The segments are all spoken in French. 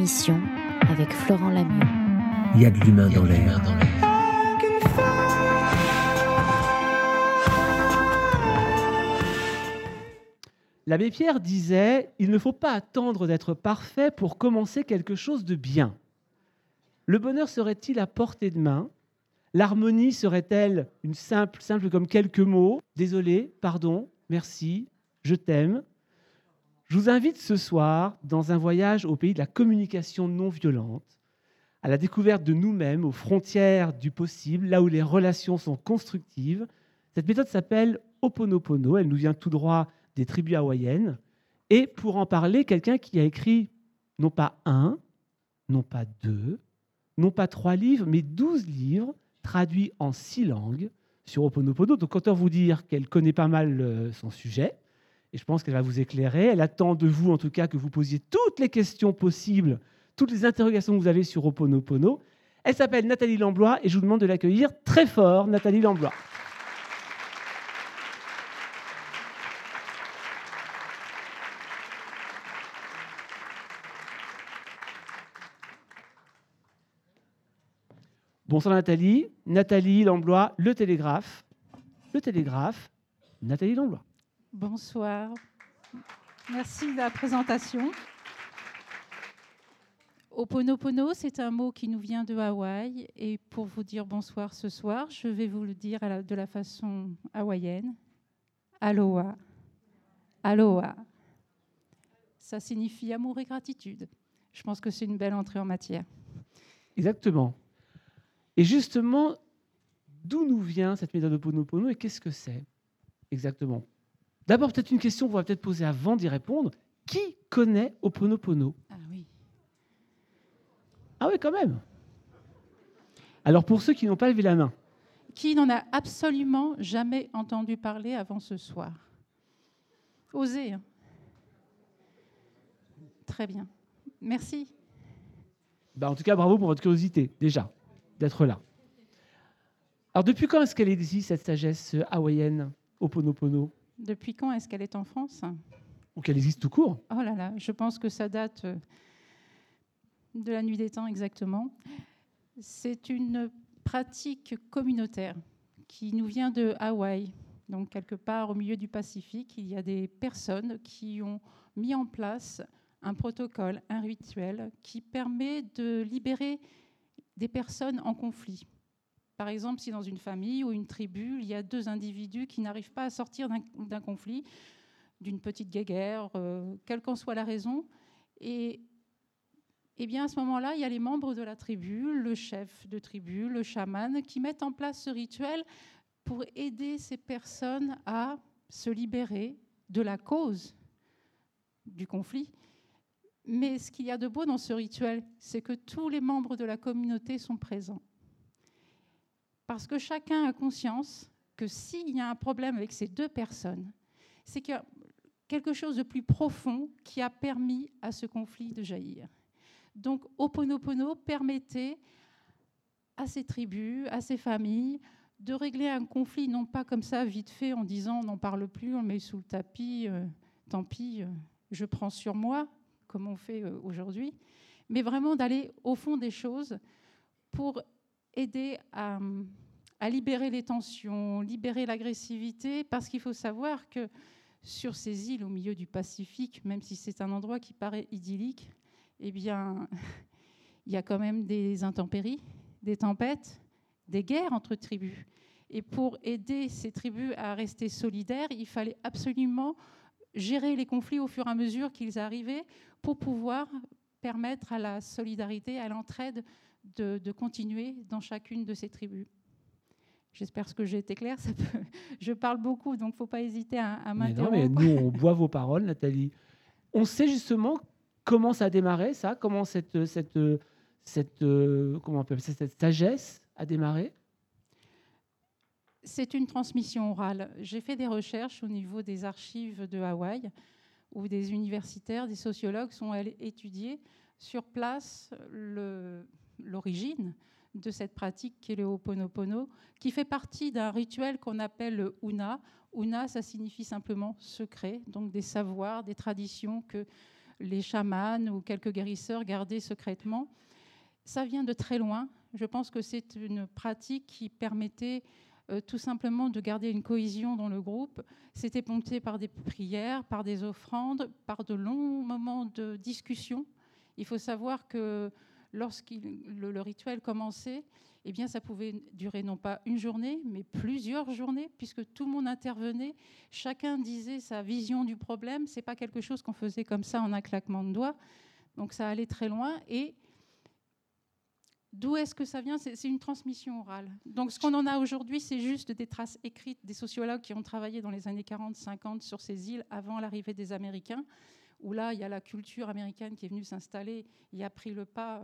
émission avec Florent Lamieux. Il y a de l'humain dans l'air. L'abbé Pierre disait Il ne faut pas attendre d'être parfait pour commencer quelque chose de bien. Le bonheur serait-il à portée de main? L'harmonie serait-elle une simple, simple comme quelques mots? Désolé, pardon, merci, je t'aime. Je vous invite ce soir dans un voyage au pays de la communication non violente, à la découverte de nous-mêmes, aux frontières du possible, là où les relations sont constructives. Cette méthode s'appelle Oponopono, elle nous vient tout droit des tribus hawaïennes. Et pour en parler, quelqu'un qui a écrit non pas un, non pas deux, non pas trois livres, mais douze livres traduits en six langues sur Oponopono. Donc autant vous dire qu'elle connaît pas mal euh, son sujet. Et je pense qu'elle va vous éclairer. Elle attend de vous, en tout cas, que vous posiez toutes les questions possibles, toutes les interrogations que vous avez sur Oponopono. Elle s'appelle Nathalie Lamblois et je vous demande de l'accueillir très fort, Nathalie Lamblois. Bonsoir Nathalie. Nathalie Lamblois, Le Télégraphe. Le Télégraphe, Nathalie Lamblois. Bonsoir. Merci de la présentation. Oponopono, c'est un mot qui nous vient de Hawaï. Et pour vous dire bonsoir ce soir, je vais vous le dire de la façon hawaïenne. Aloha. Aloha. Ça signifie amour et gratitude. Je pense que c'est une belle entrée en matière. Exactement. Et justement, d'où nous vient cette méthode Oponopono et qu'est-ce que c'est exactement? D'abord, peut-être une question qu'on va peut-être poser avant d'y répondre. Qui connaît Oponopono? Ah oui. Ah oui, quand même. Alors pour ceux qui n'ont pas levé la main. Qui n'en a absolument jamais entendu parler avant ce soir? Osez. Hein. Très bien. Merci. Bah, en tout cas, bravo pour votre curiosité, déjà d'être là. Alors depuis quand est-ce qu'elle existe, cette sagesse hawaïenne, Oponopono? Depuis quand est-ce qu'elle est en France? Ou qu'elle existe tout court Oh là là, je pense que ça date euh, de la nuit des temps exactement. C'est une pratique communautaire qui nous vient de Hawaï. Donc quelque part au milieu du Pacifique, il y a des personnes qui ont mis en place un protocole, un rituel qui permet de libérer des personnes en conflit. Par exemple, si dans une famille ou une tribu, il y a deux individus qui n'arrivent pas à sortir d'un conflit, d'une petite guéguerre, euh, quelle qu'en soit la raison, et, eh bien à ce moment-là, il y a les membres de la tribu, le chef de tribu, le chaman, qui mettent en place ce rituel pour aider ces personnes à se libérer de la cause du conflit mais ce qu'il y a de beau dans ce rituel, c'est que tous les membres de la communauté sont présents. Parce que chacun a conscience que s'il y a un problème avec ces deux personnes, c'est qu'il y a quelque chose de plus profond qui a permis à ce conflit de jaillir. Donc Oponopono permettait à ces tribus, à ces familles, de régler un conflit, non pas comme ça, vite fait, en disant on n'en parle plus, on le met sous le tapis, euh, tant pis, euh, je prends sur moi, comme on fait euh, aujourd'hui, mais vraiment d'aller au fond des choses pour aider à, libérer les tensions, libérer l'agressivité, parce qu'il faut savoir que sur ces îles au milieu du Pacifique, même si c'est un endroit qui paraît idyllique, eh bien, il y a quand même des intempéries, des tempêtes, des guerres entre tribus. Et pour aider ces tribus à rester solidaires, il fallait absolument gérer les conflits au fur et à mesure qu'ils arrivaient pour pouvoir permettre à la solidarité, à l'entraide de, continuer dans chacune de ces tribus. J'espère que j'ai été claire. Je parle beaucoup, donc il ne faut pas hésiter à, à m'interrompre. Mais nous, on boit vos paroles, Nathalie. On sait justement comment ça a démarré, ça Comment cette, cette, cette, comment on peut cette sagesse a démarré? C'est une transmission orale. J'ai fait des recherches au niveau des archives de Hawaï où des universitaires, des sociologues sont allés étudier sur place l'origine de cette pratique qui est le Ho'oponopono, qui fait partie d'un rituel qu'on appelle le Una. Ça signifie simplement secret, donc des savoirs, des traditions que les chamans ou quelques guérisseurs gardaient secrètement. Ça vient de très loin. Je pense que c'est une pratique qui permettait euh, tout simplement de garder une cohésion dans le groupe. C'était poncté par des prières, par des offrandes, par de longs moments de discussion. Il faut savoir que lorsque le, le, rituel commençait, eh bien, ça pouvait durer non pas une journée, mais plusieurs journées, puisque tout le monde intervenait. Chacun disait sa vision du problème. C'est pas quelque chose qu'on faisait comme ça en un claquement de doigts. Donc ça allait très loin. Et D'où est-ce que ça vient? C'est une transmission orale. Donc ce qu'on en a aujourd'hui, c'est juste des traces écrites des sociologues qui ont travaillé dans les années 40-50 sur ces îles avant l'arrivée des Américains, où là, il y a la culture américaine qui est venue s'installer et a pris le pas,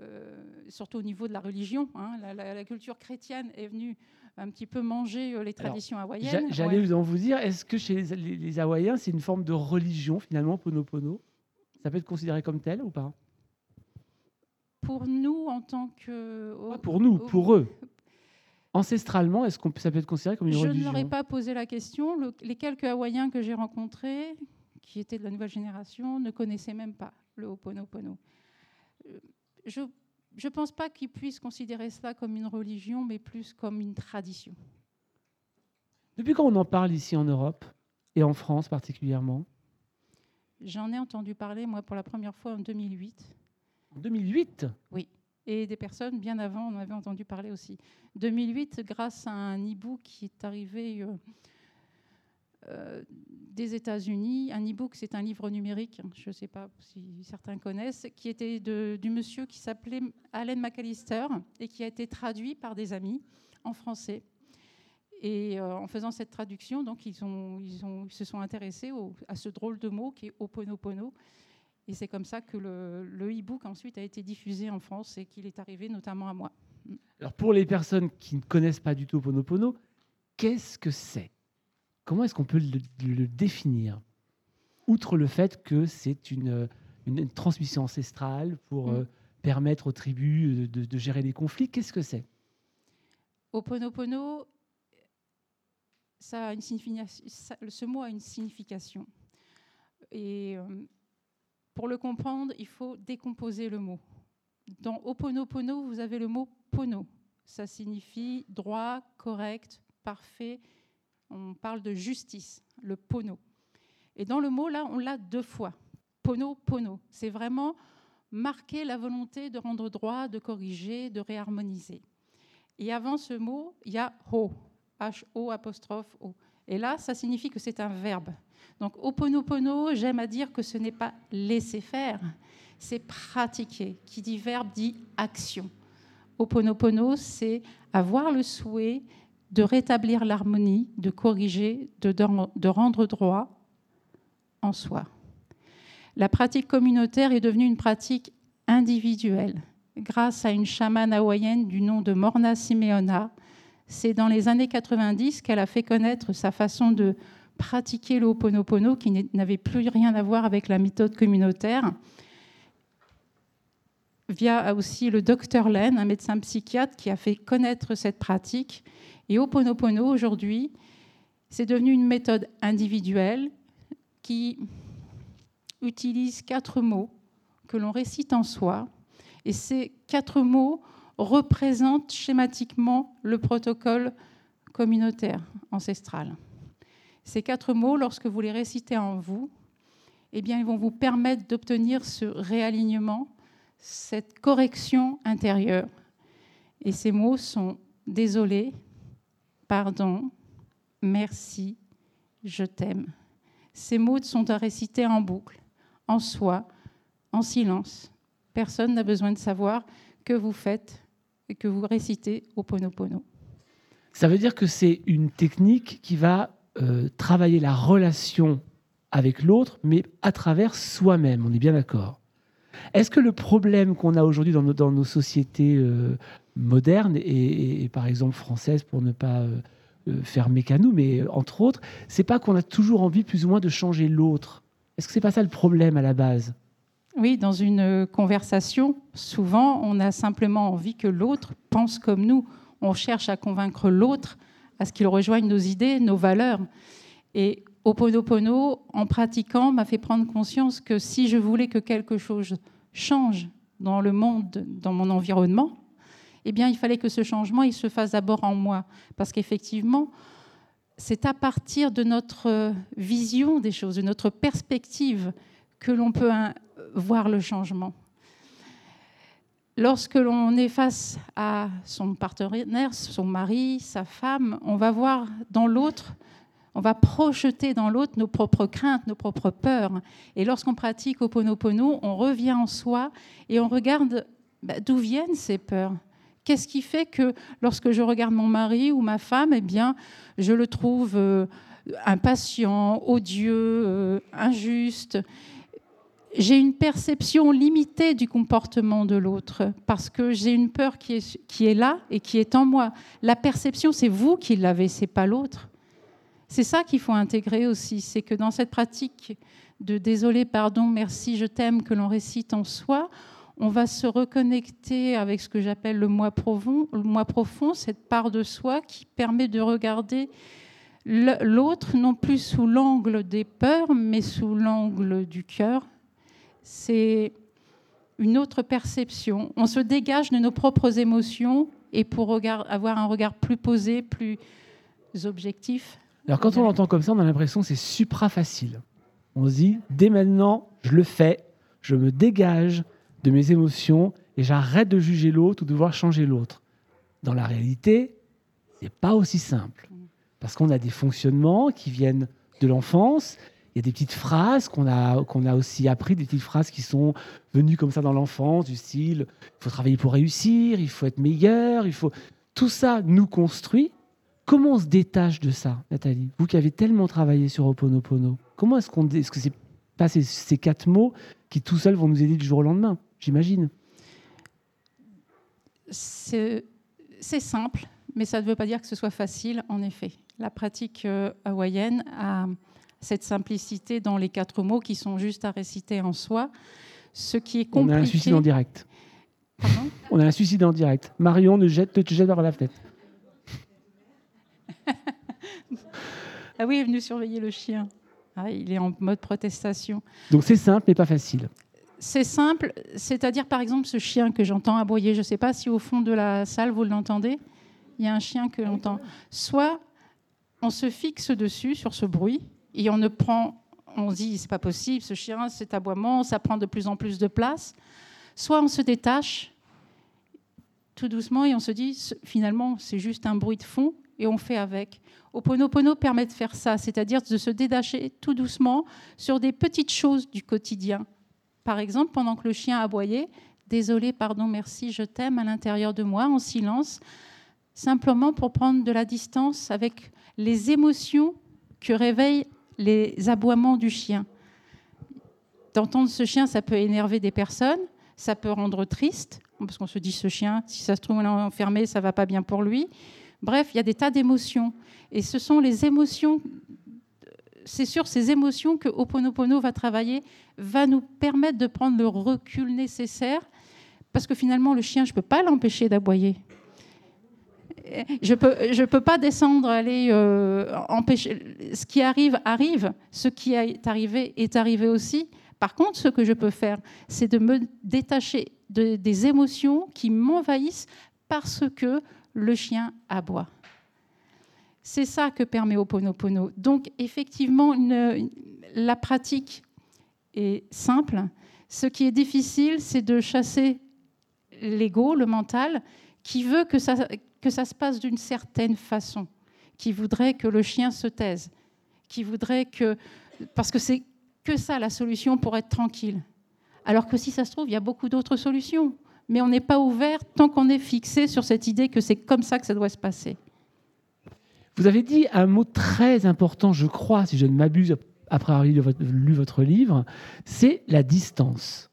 euh, surtout au niveau de la religion. Hein. La, culture chrétienne est venue un petit peu manger euh, les traditions hawaïennes. J'allais ouais. vous dire, est-ce que chez les, les Hawaïens, c'est une forme de religion finalement, Ponopono? Ça peut être considéré comme tel ou pas? Pour nous en tant que... Pas pour nous, pour eux. Ancestralement, est-ce que ça peut être considéré comme une je religion? Je n'aurais pas posé la question. Le, les quelques Hawaïens que j'ai rencontrés, qui étaient de la nouvelle génération, ne connaissaient même pas le Ho'oponopono. Euh, je ne pense pas qu'ils puissent considérer cela comme une religion, mais plus comme une tradition. Depuis quand on en parle ici en Europe, et en France particulièrement? J'en ai entendu parler, moi, pour la première fois en 2008. En 2008 Oui. Et des personnes bien avant, on avait entendu parler aussi. 2008, grâce à un e-book qui est arrivé euh, euh, des États-Unis. Un e-book, c'est un livre numérique, hein, je ne sais pas si certains connaissent, qui était du monsieur qui s'appelait Allen McAllister et qui a été traduit par des amis en français. Et euh, en faisant cette traduction, donc ils, se sont intéressés à ce drôle de mot qui est Oponopono. Et c'est comme ça que le e-book ensuite a été diffusé en France et qu'il est arrivé notamment à moi. Alors pour les personnes qui ne connaissent pas du tout Ponopono, qu'est-ce que c'est? Comment est-ce qu'on peut le, le, définir Outre le fait que c'est une, une, une, transmission ancestrale pour mm. euh, permettre aux tribus de, de gérer les conflits, qu'est-ce que c'est? Oponopono, ça a une ça, ce mot a une signification. Et euh, pour le comprendre, il faut décomposer le mot. Dans Oponopono, vous avez le mot pono. Ça signifie droit, correct, parfait. On parle de justice, le pono. Et dans le mot, là, on l'a deux fois. Pono, pono. C'est vraiment marquer la volonté de rendre droit, de corriger, de réharmoniser. Et avant ce mot, il y a ho, H-O apostrophe O. Et là, ça signifie que c'est un verbe. Donc, oponopono, j'aime à dire que ce n'est pas laisser faire, c'est pratiquer. Qui dit verbe dit action. Oponopono, c'est avoir le souhait de rétablir l'harmonie, de corriger, de, rendre droit en soi. La pratique communautaire est devenue une pratique individuelle grâce à une chamane hawaïenne du nom de Morna Simeona. C'est dans les années 90 qu'elle a fait connaître sa façon de pratiquer le Ho'oponopono qui n'avait plus rien à voir avec la méthode communautaire via aussi le docteur Len, un médecin psychiatre qui a fait connaître cette pratique. Et Ho'oponopono, aujourd'hui, c'est devenu une méthode individuelle qui utilise quatre mots que l'on récite en soi. Et ces quatre mots représentent schématiquement le protocole communautaire ancestral. Ces quatre mots, lorsque vous les récitez en vous, eh bien, ils vont vous permettre d'obtenir ce réalignement, cette correction intérieure. Et ces mots sont désolé, pardon, merci, je t'aime. Ces mots sont à réciter en boucle, en soi, en silence. Personne n'a besoin de savoir que vous faites et que vous récitez au Ponopono. Ça veut dire que c'est une technique qui va euh, travailler la relation avec l'autre, mais à travers soi-même, on est bien d'accord. Est-ce que le problème qu'on a aujourd'hui dans nos, sociétés euh, modernes, et, par exemple françaises, pour ne pas euh, euh faire mécano, mais entre autres, c'est pas qu'on a toujours envie plus ou moins de changer l'autre Est-ce que c'est pas ça le problème à la base? Oui, dans une conversation, souvent, on a simplement envie que l'autre pense comme nous. On cherche à convaincre l'autre à ce qu'il rejoigne nos idées, nos valeurs. Et Oponopono, en pratiquant, m'a fait prendre conscience que si je voulais que quelque chose change dans le monde, dans mon environnement, eh bien, il fallait que ce changement il se fasse d'abord en moi. Parce qu'effectivement, c'est à partir de notre vision des choses, de notre perspective, que l'on peut hein, voir le changement. Lorsque l'on est face à son partenaire, son mari, sa femme, on va voir dans l'autre, on va projeter dans l'autre nos propres craintes, nos propres peurs. Et lorsqu'on pratique Oponopono, on revient en soi et on regarde bah, d'où viennent ces peurs? Qu'est-ce qui fait que lorsque je regarde mon mari ou ma femme, eh bien, je le trouve euh, impatient, odieux, euh, injuste? J'ai une perception limitée du comportement de l'autre parce que j'ai une peur qui est, qui est là et qui est en moi. La perception, c'est vous qui l'avez, c'est pas l'autre. C'est ça qu'il faut intégrer aussi, c'est que dans cette pratique de désolé, pardon, merci, je t'aime que l'on récite en soi, on va se reconnecter avec ce que j'appelle le moi profond, cette part de soi qui permet de regarder l'autre non plus sous l'angle des peurs, mais sous l'angle du cœur, c'est une autre perception. On se dégage de nos propres émotions et pour avoir un regard plus posé, plus objectif. Alors quand on l'entend comme ça, on a l'impression que c'est supra facile. On se dit, dès maintenant, je le fais, je me dégage de mes émotions et j'arrête de juger l'autre ou de vouloir changer l'autre. Dans la réalité, n'est pas aussi simple. Parce qu'on a des fonctionnements qui viennent de l'enfance il y a des petites phrases qu'on a, a aussi appris, des petites phrases qui sont venues comme ça dans l'enfance, du style il faut travailler pour réussir, il faut être meilleur, il faut. Tout ça nous construit. Comment on se détache de ça, Nathalie? Vous qui avez tellement travaillé sur Oponopono, comment est-ce qu'on. Est-ce que c'est pas ces, ces quatre mots qui tout seuls vont nous aider du jour au lendemain, j'imagine C'est simple, mais ça ne veut pas dire que ce soit facile, en effet. La pratique euh, hawaïenne a cette simplicité dans les quatre mots qui sont juste à réciter en soi. Ce qui est compliqué. On a un suicide en direct. On a un suicide en direct. Marion ne jette, te jette vers la fenêtre. ah oui, elle est venue surveiller le chien. Ah, il est en mode protestation. Donc c'est simple mais pas facile. C'est simple, c'est-à-dire par exemple ce chien que j'entends aboyer, je ne sais pas si au fond de la salle vous l'entendez, il y a un chien que l'on Soit on se fixe dessus sur ce bruit, et on ne prend, on se dit c'est pas possible, ce chien, cet aboiement, ça prend de plus en plus de place. Soit on se détache tout doucement et on se dit finalement c'est juste un bruit de fond et on fait avec. Oponopono permet de faire ça, c'est-à-dire de se détacher tout doucement sur des petites choses du quotidien. Par exemple, pendant que le chien aboyait, désolé, pardon, merci, je t'aime à l'intérieur de moi, en silence, simplement pour prendre de la distance avec les émotions que réveille les aboiements du chien. D'entendre ce chien, ça peut énerver des personnes, ça peut rendre triste, parce qu'on se dit ce chien, si ça se trouve enfermé, ça va pas bien pour lui. Bref, il y a des tas d'émotions. Et ce sont les émotions, c'est sur ces émotions que Oponopono va travailler, va nous permettre de prendre le recul nécessaire, parce que finalement, le chien, je ne peux pas l'empêcher d'aboyer je ne peux, pas descendre, aller euh, empêcher. Ce qui arrive, arrive. Ce qui est arrivé est arrivé aussi. Par contre, ce que je peux faire, c'est de me détacher de, des émotions qui m'envahissent parce que le chien aboie. C'est ça que permet Oponopono. Donc, effectivement, la pratique est simple. Ce qui est difficile, c'est de chasser l'ego, le mental, qui veut que ça, que ça se passe d'une certaine façon, qui voudrait que le chien se taise, qui voudrait que... Parce que c'est que ça la solution pour être tranquille. Alors que si ça se trouve, il y a beaucoup d'autres solutions. Mais on n'est pas ouvert tant qu'on est fixé sur cette idée que c'est comme ça que ça doit se passer. Vous avez dit un mot très important, je crois, si je ne m'abuse, après avoir lu votre livre, c'est la distance.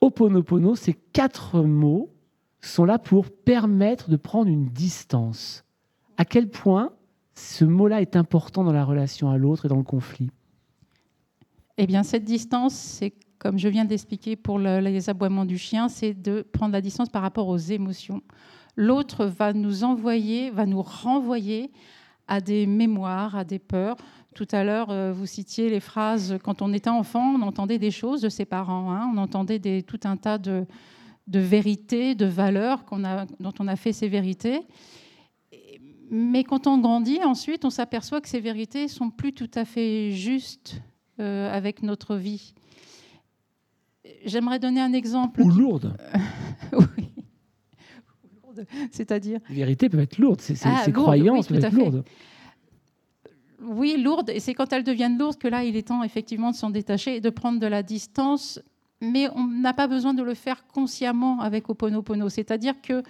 Oponopono, c'est quatre mots sont là pour permettre de prendre une distance. À quel point ce mot-là est important dans la relation à l'autre et dans le conflit? Eh bien, cette distance, c'est comme je viens d'expliquer pour les aboiements du chien, c'est de prendre la distance par rapport aux émotions. L'autre va nous envoyer, va nous renvoyer à des mémoires, à des peurs, Tout à l'heure, euh, vous citiez les phrases, quand on était enfant, on entendait des choses de ses parents, hein. on entendait des, tout un tas de, de vérités, de valeurs a, dont on a fait ces vérités. Mais quand on grandit, ensuite, on s'aperçoit que ces vérités sont plus tout à fait justes euh, avec notre vie. J'aimerais donner un exemple. Ou lourde. oui. C'est-à-dire Les vérités peuvent être lourdes, ces, ah, croyances peuvent être lourdes. Oui, lourdes. Et c'est quand elles deviennent lourdes que là, il est temps effectivement de s'en détacher et de prendre de la distance. Mais on n'a pas besoin de le faire consciemment avec Oponopono. C'est-à-dire que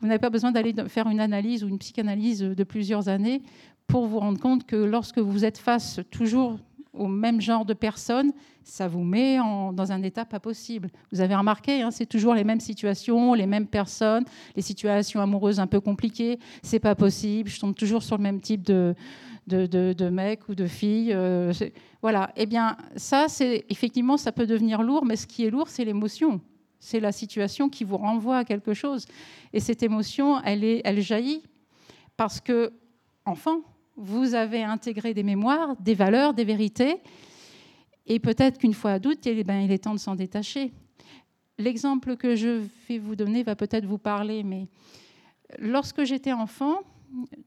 vous n'avez pas besoin d'aller faire une analyse ou une psychanalyse de plusieurs années pour vous rendre compte que lorsque vous êtes face toujours au même genre de personnes, ça vous met dans un état pas possible. Vous avez remarqué, hein, c'est toujours les mêmes situations, les mêmes personnes, les situations amoureuses un peu compliquées, c'est pas possible, je tombe toujours sur le même type de, de, mec ou de fille. Euh, voilà, eh bien ça, c'est effectivement, ça peut devenir lourd, mais ce qui est lourd, c'est l'émotion. C'est la situation qui vous renvoie à quelque chose. Et cette émotion, elle, elle jaillit parce que, enfant, vous avez intégré des mémoires, des valeurs, des vérités, et peut-être qu'une fois adulte, eh ben, il est temps de s'en détacher. L'exemple que je vais vous donner va peut-être vous parler, mais lorsque j'étais enfant,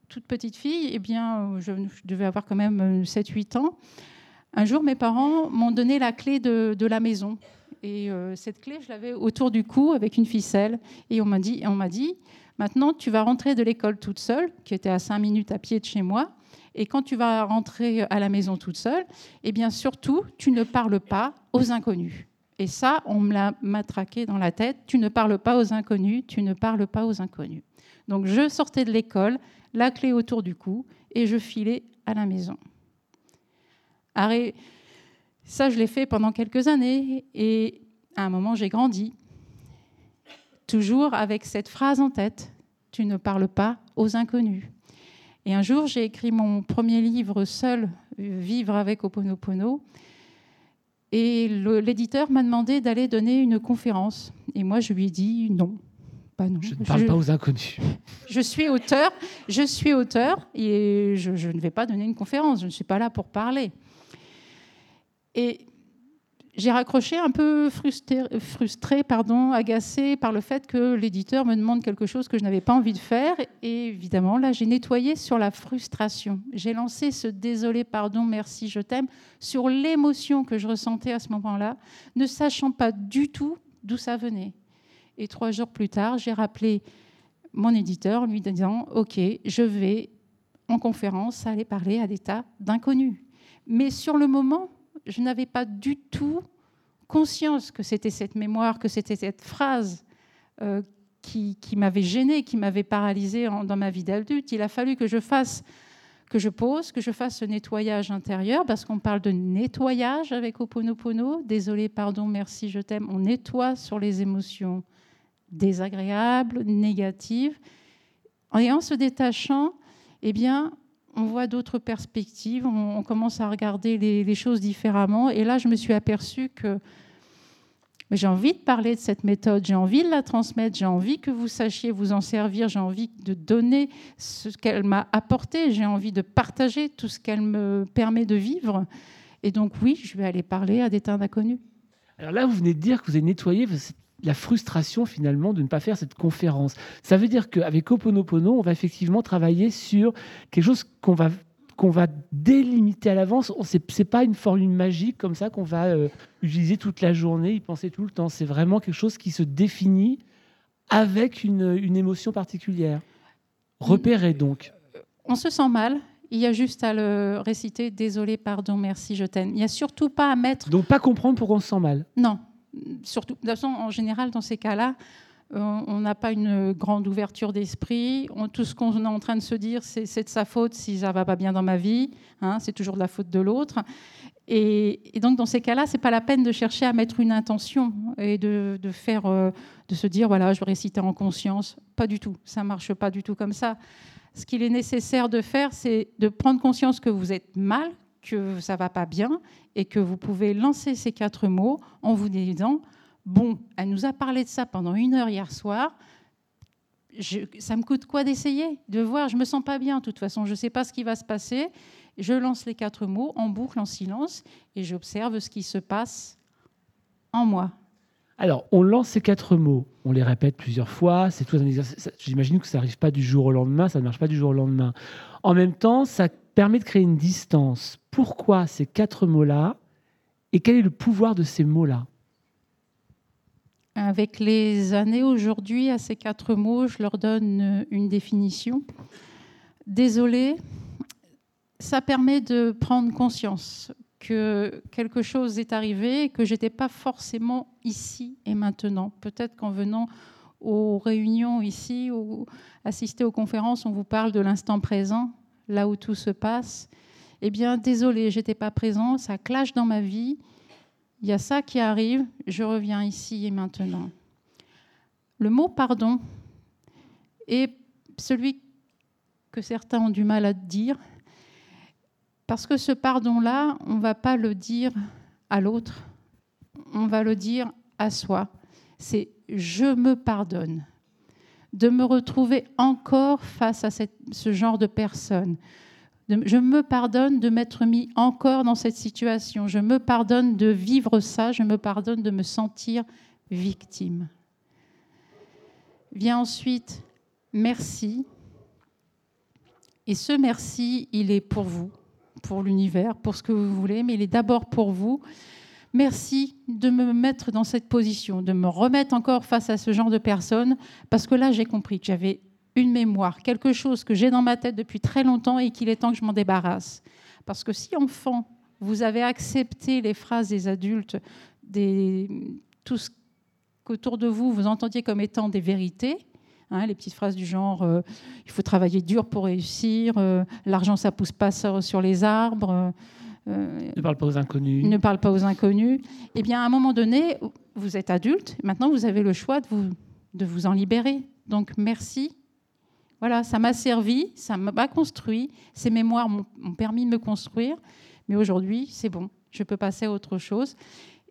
toute petite fille, eh bien, je, devais avoir quand même 7-8 ans, un jour, mes parents m'ont donné la clé de, la maison. Et euh, cette clé, je l'avais autour du cou avec une ficelle. Et on m'a dit, on m'a dit, maintenant, tu vas rentrer de l'école toute seule, qui était à 5 minutes à pied de chez moi. Et quand tu vas rentrer à la maison toute seule, eh bien surtout, tu ne parles pas aux inconnus. Et ça, on me l'a matraqué dans la tête. Tu ne parles pas aux inconnus, tu ne parles pas aux inconnus. Donc je sortais de l'école, la clé autour du cou, et je filais à la maison. Ça, je l'ai fait pendant quelques années, et à un moment, j'ai grandi. Toujours avec cette phrase en tête, tu ne parles pas aux inconnus. Et un jour, j'ai écrit mon premier livre seul, Vivre avec Oponopono. Et l'éditeur m'a demandé d'aller donner une conférence. Et moi, je lui ai dit non. Pas non. Je ne parle pas aux inconnus. Je suis auteur, je suis auteur et je, je, ne vais pas donner une conférence. Je ne suis pas là pour parler. Et j'ai raccroché un peu frustré, frustré, pardon, agacé par le fait que l'éditeur me demande quelque chose que je n'avais pas envie de faire. Et évidemment, là, j'ai nettoyé sur la frustration. J'ai lancé ce désolé, pardon, merci, je t'aime sur l'émotion que je ressentais à ce moment-là, ne sachant pas du tout d'où ça venait. Et trois jours plus tard, j'ai rappelé mon éditeur lui disant Ok, je vais en conférence aller parler à des tas d'inconnus. Mais sur le moment, je n'avais pas du tout conscience que c'était cette mémoire, que c'était cette phrase euh, qui, m'avait gênée, qui m'avait paralysée dans ma vie d'adulte. Il a fallu que je fasse, que je pose, que je fasse ce nettoyage intérieur, parce qu'on parle de nettoyage avec Oponopono. Désolé, pardon, merci, je t'aime. On nettoie sur les émotions désagréables, négatives. Et en se détachant, eh bien, on voit d'autres perspectives, on, commence à regarder les, choses différemment. Et là, je me suis aperçue que j'ai envie de parler de cette méthode, j'ai envie de la transmettre, j'ai envie que vous sachiez vous en servir, j'ai envie de donner ce qu'elle m'a apporté, j'ai envie de partager tout ce qu'elle me permet de vivre. Et donc oui, je vais aller parler à des tas d'inconnus. Alors là, vous venez de dire que vous avez nettoyé la frustration finalement de ne pas faire cette conférence. Ça veut dire qu'avec Oponopono, on va effectivement travailler sur quelque chose qu'on va qu'on va délimiter à l'avance. Ce n'est pas une formule magique comme ça qu'on va euh, utiliser toute la journée, y penser tout le temps. C'est vraiment quelque chose qui se définit avec une, une émotion particulière. Repérer donc. On se sent mal, il y a juste à le réciter désolé, pardon, merci, je t'aime. Il n'y a surtout pas à mettre. Donc pas comprendre pourquoi on se sent mal. Non, surtout, de toute façon, en général, dans ces cas-là, on n'a pas une grande ouverture d'esprit. Tout ce qu'on est en train de se dire, c'est de sa faute si ça va pas bien dans ma vie. Hein, c'est toujours de la faute de l'autre. Et, donc, dans ces cas-là, c'est pas la peine de chercher à mettre une intention et de, faire, euh, de se dire voilà, je vais réciter en conscience. Pas du tout. Ça marche pas du tout comme ça. Ce qu'il est nécessaire de faire, c'est de prendre conscience que vous êtes mal, que ça va pas bien et que vous pouvez lancer ces quatre mots en vous disant Bon, elle nous a parlé de ça pendant une heure hier soir. ça me coûte quoi d'essayer, de voir? Je me sens pas bien. De toute façon, je ne sais pas ce qui va se passer. Je lance les quatre mots en boucle, en silence, et j'observe ce qui se passe en moi. Alors, on lance ces quatre mots, on les répète plusieurs fois, c'est tout un exercice. J'imagine que ça n'arrive pas du jour au lendemain, ça ne marche pas du jour au lendemain. En même temps, ça permet de créer une distance. Pourquoi ces quatre mots-là et quel est le pouvoir de ces mots-là? Avec les années aujourd'hui, à ces quatre mots, je leur donne une définition. Désolé, ça permet de prendre conscience que quelque chose est arrivé et que j'étais pas forcément ici et maintenant. Peut-être qu'en venant aux réunions ici ou assister aux conférences, on vous parle de l'instant présent, là où tout se passe. Eh bien, désolé, j'étais pas présent, ça clash dans ma vie. Il y a ça qui arrive, je reviens ici et maintenant. Le mot pardon est celui que certains ont du mal à dire, parce que ce pardon-là, on ne va pas le dire à l'autre, on va le dire à soi. C'est je me pardonne de me retrouver encore face à ce genre de personne. Je me pardonne de m'être mis encore dans cette situation. Je me pardonne de vivre ça. Je me pardonne de me sentir victime. Vient ensuite merci. Et ce merci, il est pour vous pour l'univers, pour ce que vous voulez, mais il est d'abord pour vous. Merci de me mettre dans cette position, de me remettre encore face à ce genre de personnes, parce que là, j'ai compris que j'avais une mémoire, quelque chose que j'ai dans ma tête depuis très longtemps et qu'il est temps que je m'en débarrasse. Parce que si, enfant, vous avez accepté les phrases des adultes, tout ce qu'autour de vous, vous entendiez comme étant des vérités, Hein, les petites phrases du genre euh, il faut travailler dur pour réussir, euh, l'argent ça pousse pas sur les arbres. Euh, ne parle pas aux inconnus. Ne parle pas aux inconnus. Eh bien, à un moment donné, vous êtes adulte. Maintenant, vous avez le choix de vous, de vous en libérer. Donc, merci. Voilà, ça m'a servi, ça m'a construit. Ces mémoires m'ont permis de me construire. Mais aujourd'hui, c'est bon. Je peux passer à autre chose.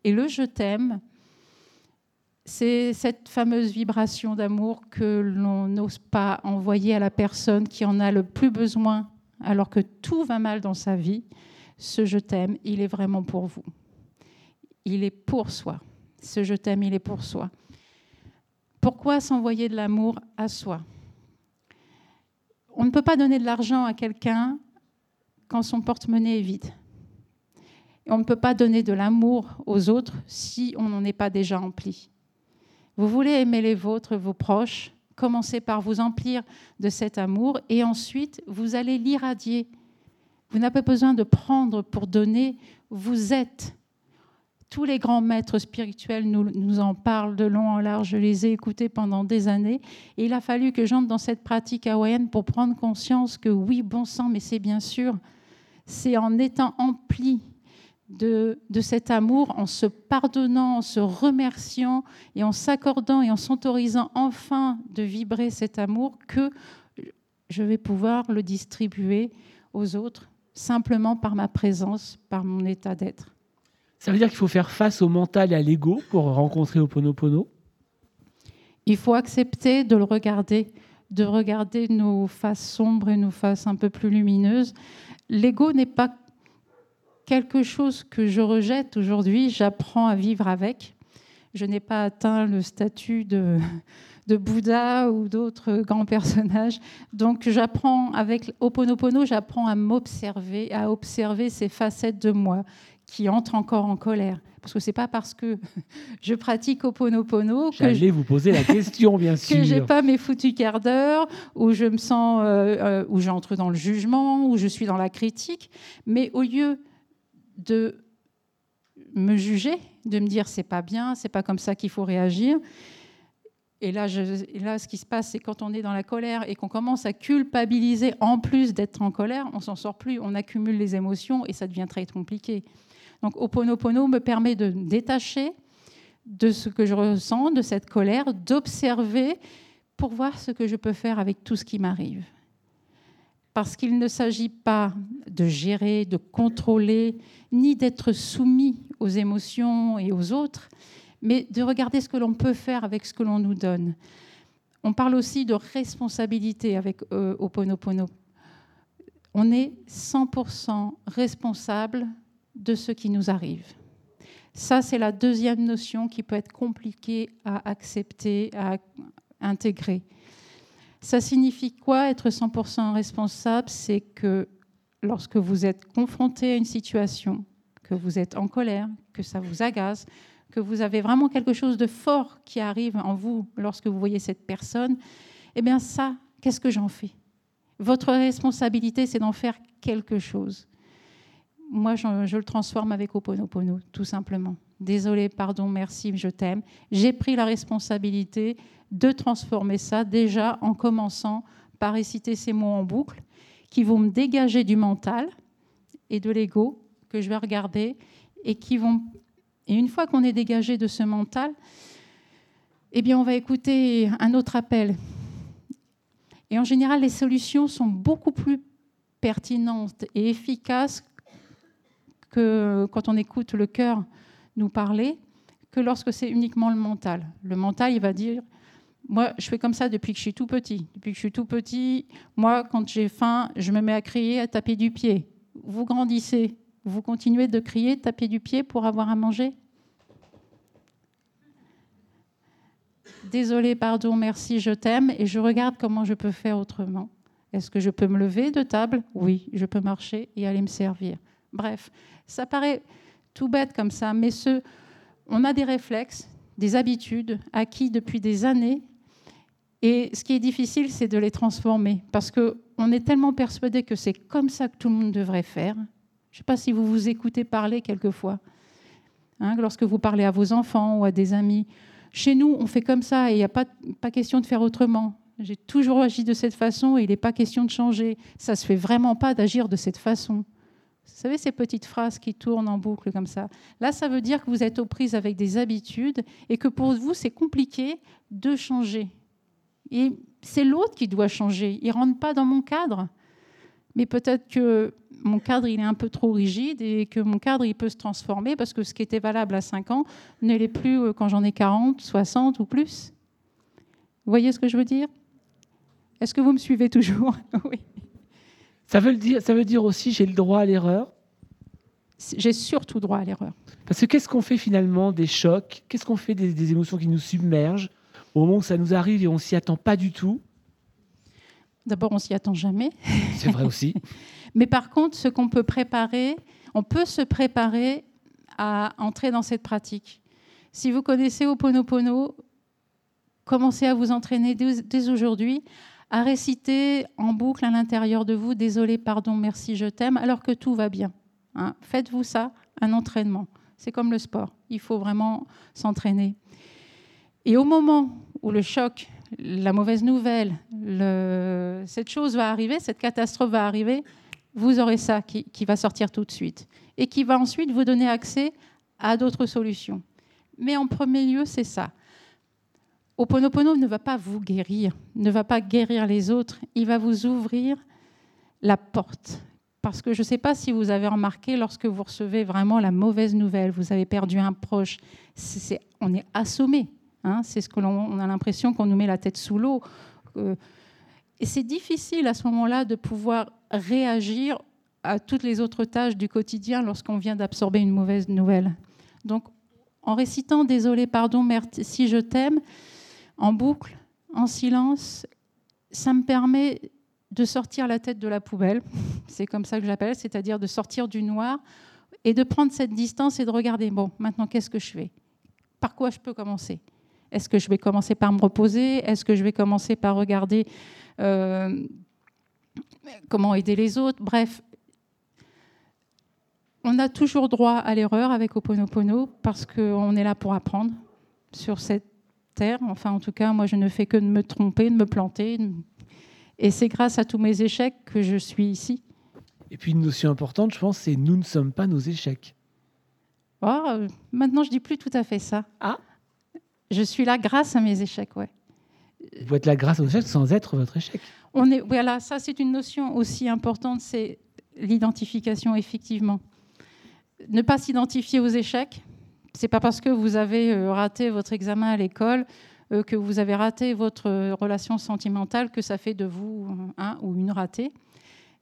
Et le je t'aime, c'est cette fameuse vibration d'amour que l'on n'ose pas envoyer à la personne qui en a le plus besoin alors que tout va mal dans sa vie. Ce je t'aime, il est vraiment pour vous. Il est pour soi. Ce je t'aime, il est pour soi. Pourquoi s'envoyer de l'amour à soi? On ne peut pas donner de l'argent à quelqu'un quand son porte-monnaie est vide. on ne peut pas donner de l'amour aux autres si on n'en est pas déjà rempli. Vous voulez aimer les vôtres, vos proches, commencez par vous emplir de cet amour et ensuite vous allez l'irradier. Vous n'avez pas besoin de prendre pour donner, vous êtes. Tous les grands maîtres spirituels nous, en parlent de long en large, je les ai écoutés pendant des années, et il a fallu que j'entre dans cette pratique hawaïenne pour prendre conscience que oui, bon sang, mais c'est bien sûr, c'est en étant empli de, cet amour en se pardonnant, en se remerciant et en s'accordant et en s'autorisant enfin de vibrer cet amour que je vais pouvoir le distribuer aux autres simplement par ma présence, par mon état d'être. Ça veut dire qu'il faut faire face au mental et à l'ego pour rencontrer Oponopono? Il faut accepter de le regarder, de regarder nos faces sombres et nos faces un peu plus lumineuses. L'ego n'est pas quelque chose que je rejette aujourd'hui, j'apprends à vivre avec. Je n'ai pas atteint le statut de, de Bouddha ou d'autres grands personnages. Donc j'apprends avec Oponopono, j'apprends à m'observer, à observer ces facettes de moi qui entrent encore en colère. Parce que c'est pas parce que je pratique Oponopono que je vous poser la question, bien sûr, que j'ai pas mes foutus quarts d'heure où je me sens, euh, euh, où j'entre dans le jugement, où je suis dans la critique. Mais au lieu de me juger, de me dire c'est pas bien, c'est pas comme ça qu'il faut réagir. Et là, ce qui se passe, c'est quand on est dans la colère et qu'on commence à culpabiliser en plus d'être en colère, on s'en sort plus, on accumule les émotions et ça devient très compliqué. Donc, Oponopono me permet de me détacher de ce que je ressens, de cette colère, d'observer pour voir ce que je peux faire avec tout ce qui m'arrive parce qu'il ne s'agit pas de gérer, de contrôler, ni d'être soumis aux émotions et aux autres, mais de regarder ce que l'on peut faire avec ce que l'on nous donne. On parle aussi de responsabilité avec euh, Oponopono. on est 100% responsable de ce qui nous arrive. Ça, c'est la deuxième notion qui peut être compliquée à accepter, à intégrer. Ça signifie quoi être 100% responsable? C'est que lorsque vous êtes confronté à une situation, que vous êtes en colère, que ça vous agace, que vous avez vraiment quelque chose de fort qui arrive en vous lorsque vous voyez cette personne, eh bien ça, qu'est-ce que j'en fais? Votre responsabilité, c'est d'en faire quelque chose. Moi, je, le transforme avec Oponopono, tout simplement. Désolé, pardon, merci, je t'aime. J'ai pris la responsabilité de transformer ça déjà en commençant par réciter ces mots en boucle qui vont me dégager du mental et de l'ego que je vais regarder et qui vont et une fois qu'on est dégagé de ce mental, eh bien on va écouter un autre appel. Et en général, les solutions sont beaucoup plus pertinentes et efficaces que quand on écoute le cœur nous parler que lorsque c'est uniquement le mental. Le mental, il va dire moi, je fais comme ça depuis que je suis tout petit. Depuis que je suis tout petit, moi, quand j'ai faim, je me mets à crier, à taper du pied. Vous grandissez, vous continuez de crier, taper du pied pour avoir à manger? Désolé, pardon, merci, je t'aime, et je regarde comment je peux faire autrement. Est-ce que je peux me lever de table? Oui, je peux marcher et aller me servir. Bref, ça paraît tout bête comme ça, mais ce, on a des réflexes, des habitudes acquis depuis des années et ce qui est difficile, c'est de les transformer, parce qu'on est tellement persuadé que c'est comme ça que tout le monde devrait faire. Je ne sais pas si vous vous écoutez parler quelquefois, hein, lorsque vous parlez à vos enfants ou à des amis. Chez nous, on fait comme ça et il n'y a pas, pas question de faire autrement. J'ai toujours agi de cette façon et il n'est pas question de changer. Ça ne se fait vraiment pas d'agir de cette façon. Vous savez, ces petites phrases qui tournent en boucle comme ça. Là, ça veut dire que vous êtes aux prises avec des habitudes et que pour vous, c'est compliqué de changer. Et c'est l'autre qui doit changer. Il ne rentre pas dans mon cadre. Mais peut-être que mon cadre, il est un peu trop rigide et que mon cadre, il peut se transformer parce que ce qui était valable à 5 ans ne l'est plus euh, quand j'en ai 40, 60 ou plus. Vous voyez ce que je veux dire? Est-ce que vous me suivez toujours? Oui. Ça veut, dire, ça veut dire aussi j'ai le droit à l'erreur? J'ai surtout droit à l'erreur. Parce que qu'est-ce qu'on fait finalement des chocs? Qu'est-ce qu'on fait des, des émotions qui nous submergent au moment où ça nous arrive et on s'y attend pas du tout? D'abord, on s'y attend jamais. C'est vrai aussi. Mais par contre, ce qu'on peut préparer, on peut se préparer à entrer dans cette pratique. Si vous connaissez Oponopono, commencez à vous entraîner dès aujourd'hui à réciter en boucle à l'intérieur de vous Désolé, pardon, merci, je t'aime, alors que tout va bien. Hein. Faites-vous ça, un entraînement. C'est comme le sport. Il faut vraiment s'entraîner. Et au moment où le choc, la mauvaise nouvelle, cette chose va arriver, cette catastrophe va arriver, vous aurez ça qui, va sortir tout de suite et qui va ensuite vous donner accès à d'autres solutions. Mais en premier lieu, c'est ça. Oponopono ne va pas vous guérir, ne va pas guérir les autres, il va vous ouvrir la porte. Parce que je ne sais pas si vous avez remarqué, lorsque vous recevez vraiment la mauvaise nouvelle, vous avez perdu un proche, on est assommé Hein, c'est ce que l'on a l'impression qu'on nous met la tête sous l'eau. Euh, et c'est difficile à ce moment-là de pouvoir réagir à toutes les autres tâches du quotidien lorsqu'on vient d'absorber une mauvaise nouvelle. Donc, en récitant Désolé, pardon, merci, je t'aime, en boucle, en silence, ça me permet de sortir la tête de la poubelle, c'est comme ça que j'appelle, c'est-à-dire de sortir du noir et de prendre cette distance et de regarder, bon, maintenant qu'est-ce que je fais? Par quoi je peux commencer? Est-ce que je vais commencer par me reposer? Est-ce que je vais commencer par regarder euh, comment aider les autres? Bref, on a toujours droit à l'erreur avec Oponopono parce qu'on est là pour apprendre sur cette terre. Enfin, en tout cas, moi, je ne fais que de me tromper, de me planter. Et c'est grâce à tous mes échecs que je suis ici. Et puis, une notion importante, je pense, c'est nous ne sommes pas nos échecs. Oh, maintenant, je dis plus tout à fait ça. Ah je suis là grâce à mes échecs, ouais. Vous êtes là grâce aux échecs sans être votre échec. On est, voilà, ça c'est une notion aussi importante, c'est l'identification effectivement. Ne pas s'identifier aux échecs, c'est pas parce que vous avez euh, raté votre examen à l'école euh, que vous avez raté votre relation sentimentale que ça fait de vous un ou une ratée.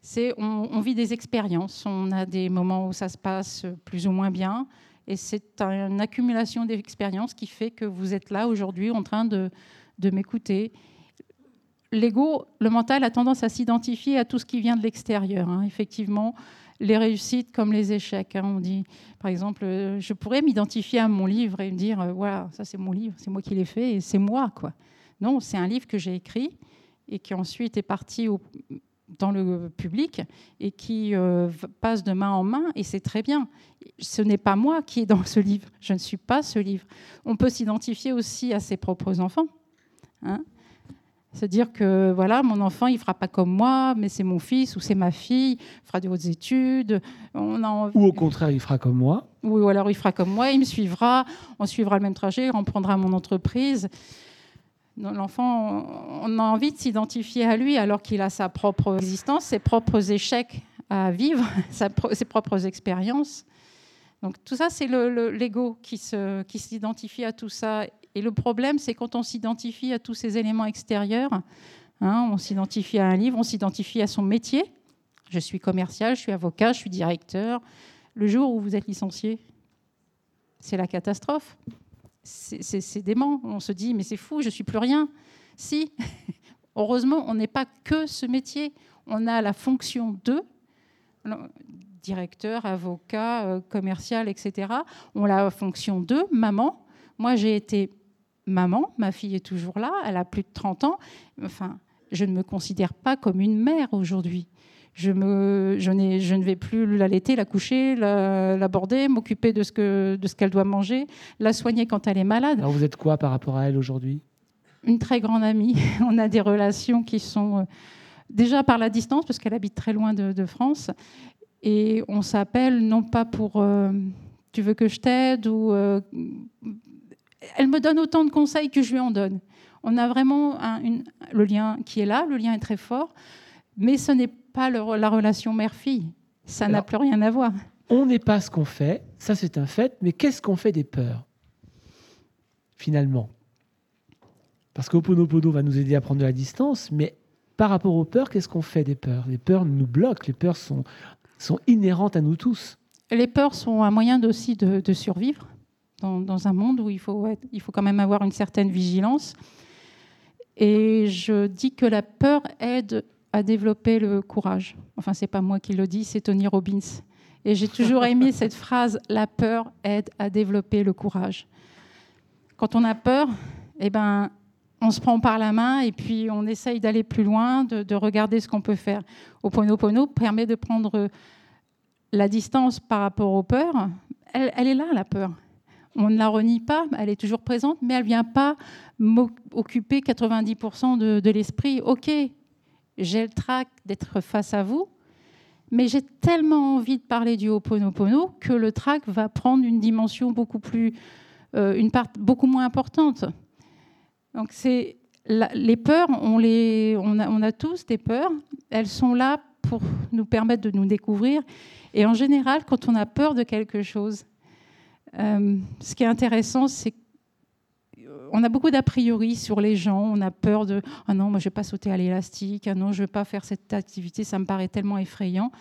C'est on, on vit des expériences, on a des moments où ça se passe plus ou moins bien, et c'est une accumulation d'expériences qui fait que vous êtes là aujourd'hui en train de, m'écouter. L'ego, le mental a tendance à s'identifier à tout ce qui vient de l'extérieur. hein. Effectivement, les réussites comme les échecs. hein. On dit, par exemple, euh, je pourrais m'identifier à mon livre et me dire, euh, voilà, ça c'est mon livre, c'est moi qui l'ai fait et c'est moi, quoi. Non, c'est un livre que j'ai écrit et qui ensuite est parti au- dans le public et qui euh, passe de main en main et c'est très bien. Ce n'est pas moi qui est dans ce livre, je ne suis pas ce livre. On peut s'identifier aussi à ses propres enfants. hein. Se dire que voilà, mon enfant, il fera pas comme moi, mais c'est mon fils ou c'est ma fille, il fera de hautes études. On a envie- Ou au contraire, il fera comme moi. ou alors il fera comme moi, il me suivra, on suivra le même trajet, on prendra mon entreprise. L'enfant, on a envie de s'identifier à lui alors qu'il a sa propre existence, ses propres échecs à vivre, ses propres expériences. Donc tout ça, c'est le- le- l'ego qui qui s'identifie à tout ça. Et le problème, c'est quand on s'identifie à tous ces éléments extérieurs, hein, on s'identifie à un livre, on s'identifie à son métier. Je suis commercial, je suis avocat, je suis directeur. Le jour où vous êtes licencié, c'est la catastrophe. C'est- dément. On se dit, mais c'est fou, je suis plus rien. Si, heureusement, on n'est pas que ce métier. On a la fonction de directeur, avocat, euh, commercial, etc. On a la fonction de maman. Moi, j'ai été maman. Ma fille est toujours là. Elle a plus de 30 ans. Enfin, je ne me considère pas comme une mère aujourd'hui. Je, me, je, n'ai- je ne vais plus l'allaiter, la coucher, la- l'aborder, m'occuper de ce qu'elle doit manger, la soigner quand elle est malade. Alors vous êtes quoi par rapport à elle aujourd'hui? Une très grande amie. On a des relations qui sont euh, déjà par la distance, parce qu'elle habite très loin de, de France. Et on s'appelle non pas pour euh, tu veux que je t'aide ou. euh, elle me donne autant de conseils que je lui en donne. On a vraiment un- une- le lien qui est là, le lien est très fort, mais ce n'est pas le- la relation mère-fille. Ça n'a plus rien à voir. On n'est pas ce qu'on fait, ça c'est un fait, mais qu'est-ce qu'on fait des peurs Finalement? Parce qu'Oponopono va nous aider à prendre de la distance, mais par rapport aux peurs, qu'est-ce qu'on fait des peurs? Les peurs nous bloquent, les peurs sont, sont inhérentes à nous tous. Les peurs sont un moyen aussi de, de survivre dans, dans un monde où il faut, être- il faut quand même avoir une certaine vigilance. Et je dis que la peur aide à développer le courage. Enfin, c'est pas moi qui le dis, c'est Tony Robbins. Et j'ai toujours aimé cette phrase la peur aide à développer le courage. Quand on a peur, eh ben, on se prend par la main et puis on essaye d'aller plus loin, de, de regarder ce qu'on peut faire. Oponopono permet de prendre la distance par rapport aux peurs. Elle, elle est là, la peur. On ne la renie pas, elle est toujours présente, mais elle ne vient pas m'occuper 90% de, de l'esprit. Ok, j'ai le trac d'être face à vous, mais j'ai tellement envie de parler du Ho'oponopono que le trac va prendre une dimension beaucoup plus, euh, une part beaucoup moins importante. Donc c'est les peurs, on les, on a, tous des peurs. Elles sont là pour nous permettre de nous découvrir. Et en général, quand on a peur de quelque chose, euh, ce qui est intéressant, c'est on a beaucoup d'a priori sur les gens. On a peur de ah non, moi je vais pas sauter à l'élastique. Ah non, je vais pas faire cette activité. Ça me paraît tellement effrayant.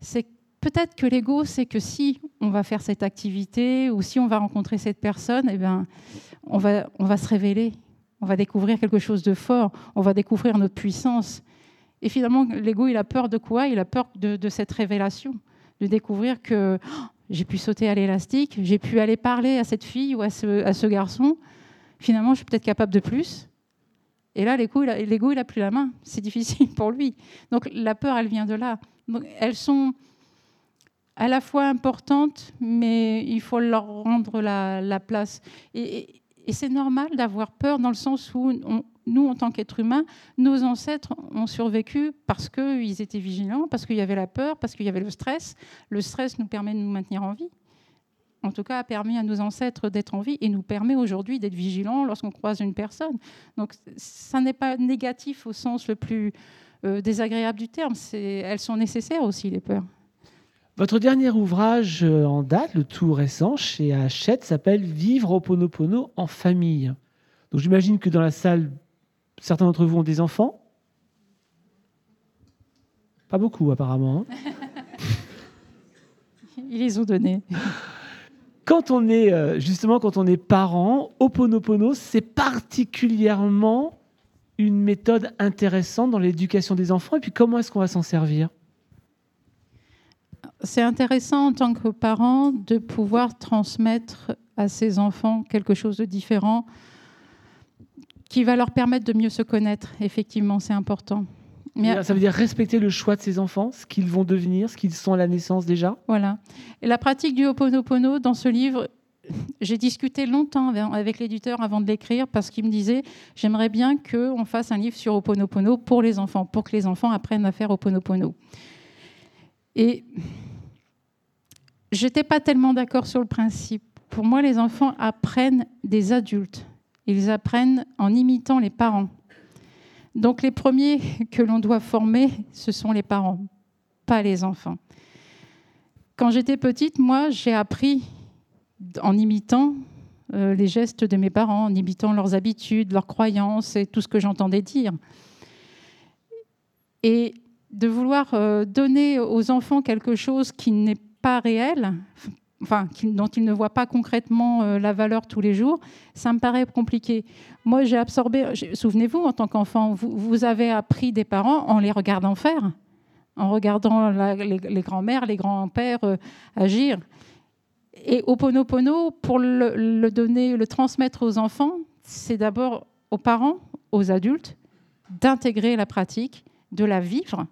C'est peut-être que l'ego, c'est que si on va faire cette activité ou si on va rencontrer cette personne, eh ben, on va, on va se révéler. On va découvrir quelque chose de fort. On va découvrir notre puissance. Et finalement, l'ego, il a peur de quoi? Il a peur de, de cette révélation, de découvrir que oh, j'ai pu sauter à l'élastique, j'ai pu aller parler à cette fille ou à ce, à ce garçon. Finalement, je suis peut-être capable de plus. Et là, l'ego, il a, plus la main. C'est difficile pour lui. Donc la peur, elle vient de là. Elles sont à la fois importantes, mais il faut leur rendre la, la place. Et, c'est normal d'avoir peur dans le sens où nous, en tant qu'êtres humains, nos ancêtres ont survécu parce qu'ils étaient vigilants, parce qu'il y avait la peur, parce qu'il y avait le stress. Le stress nous permet de nous maintenir en vie. En tout cas, a permis à nos ancêtres d'être en vie et nous permet aujourd'hui d'être vigilants lorsqu'on croise une personne. Donc, ça n'est pas négatif au sens le plus euh, désagréable du terme. Elles sont nécessaires aussi, les peurs. Votre dernier ouvrage euh, en date, le tout récent, chez Hachette, s'appelle Vivre au Ponopono en famille. Donc j'imagine que dans la salle, certains d'entre vous ont des enfants? Pas beaucoup, apparemment. hein. Ils les ont donnés. Quand on est, euh, justement, quand on est parent, Oponopono, c'est particulièrement une méthode intéressante dans l'éducation des enfants. Et puis, comment est-ce qu'on va s'en servir? C'est intéressant en tant que parent de pouvoir transmettre à ses enfants quelque chose de différent qui va leur permettre de mieux se connaître. Effectivement, c'est important. Mais Ça veut dire respecter le choix de ses enfants, ce qu'ils vont devenir, ce qu'ils sont à la naissance déjà. Voilà. Et la pratique du Ho'oponopono, dans ce livre, j'ai discuté longtemps avec l'éditeur avant de l'écrire parce qu'il me disait j'aimerais bien qu'on fasse un livre sur Ho'oponopono pour les enfants, pour que les enfants apprennent à faire Ho'oponopono. Et j'étais pas tellement d'accord sur le principe. Pour moi, les enfants apprennent des adultes. Ils apprennent en imitant les parents. Donc les premiers que l'on doit former, ce sont les parents, pas les enfants. Quand j'étais petite, moi, j'ai appris en imitant euh, les gestes de mes parents, en imitant leurs habitudes, leurs croyances et tout ce que j'entendais dire. Et de vouloir euh, donner aux enfants quelque chose qui n'est pas réel, dont ils ne voient pas concrètement euh, la valeur tous les jours, ça me paraît compliqué. Moi, j'ai absorbé, souvenez-vous, en tant qu'enfant, vous, avez appris des parents en les regardant faire, en regardant les, grands-mères, les grands-pères euh, agir. Et Oponopono, pour le donner, le transmettre aux enfants, c'est d'abord aux parents, aux adultes, d'intégrer la pratique, de la vivre,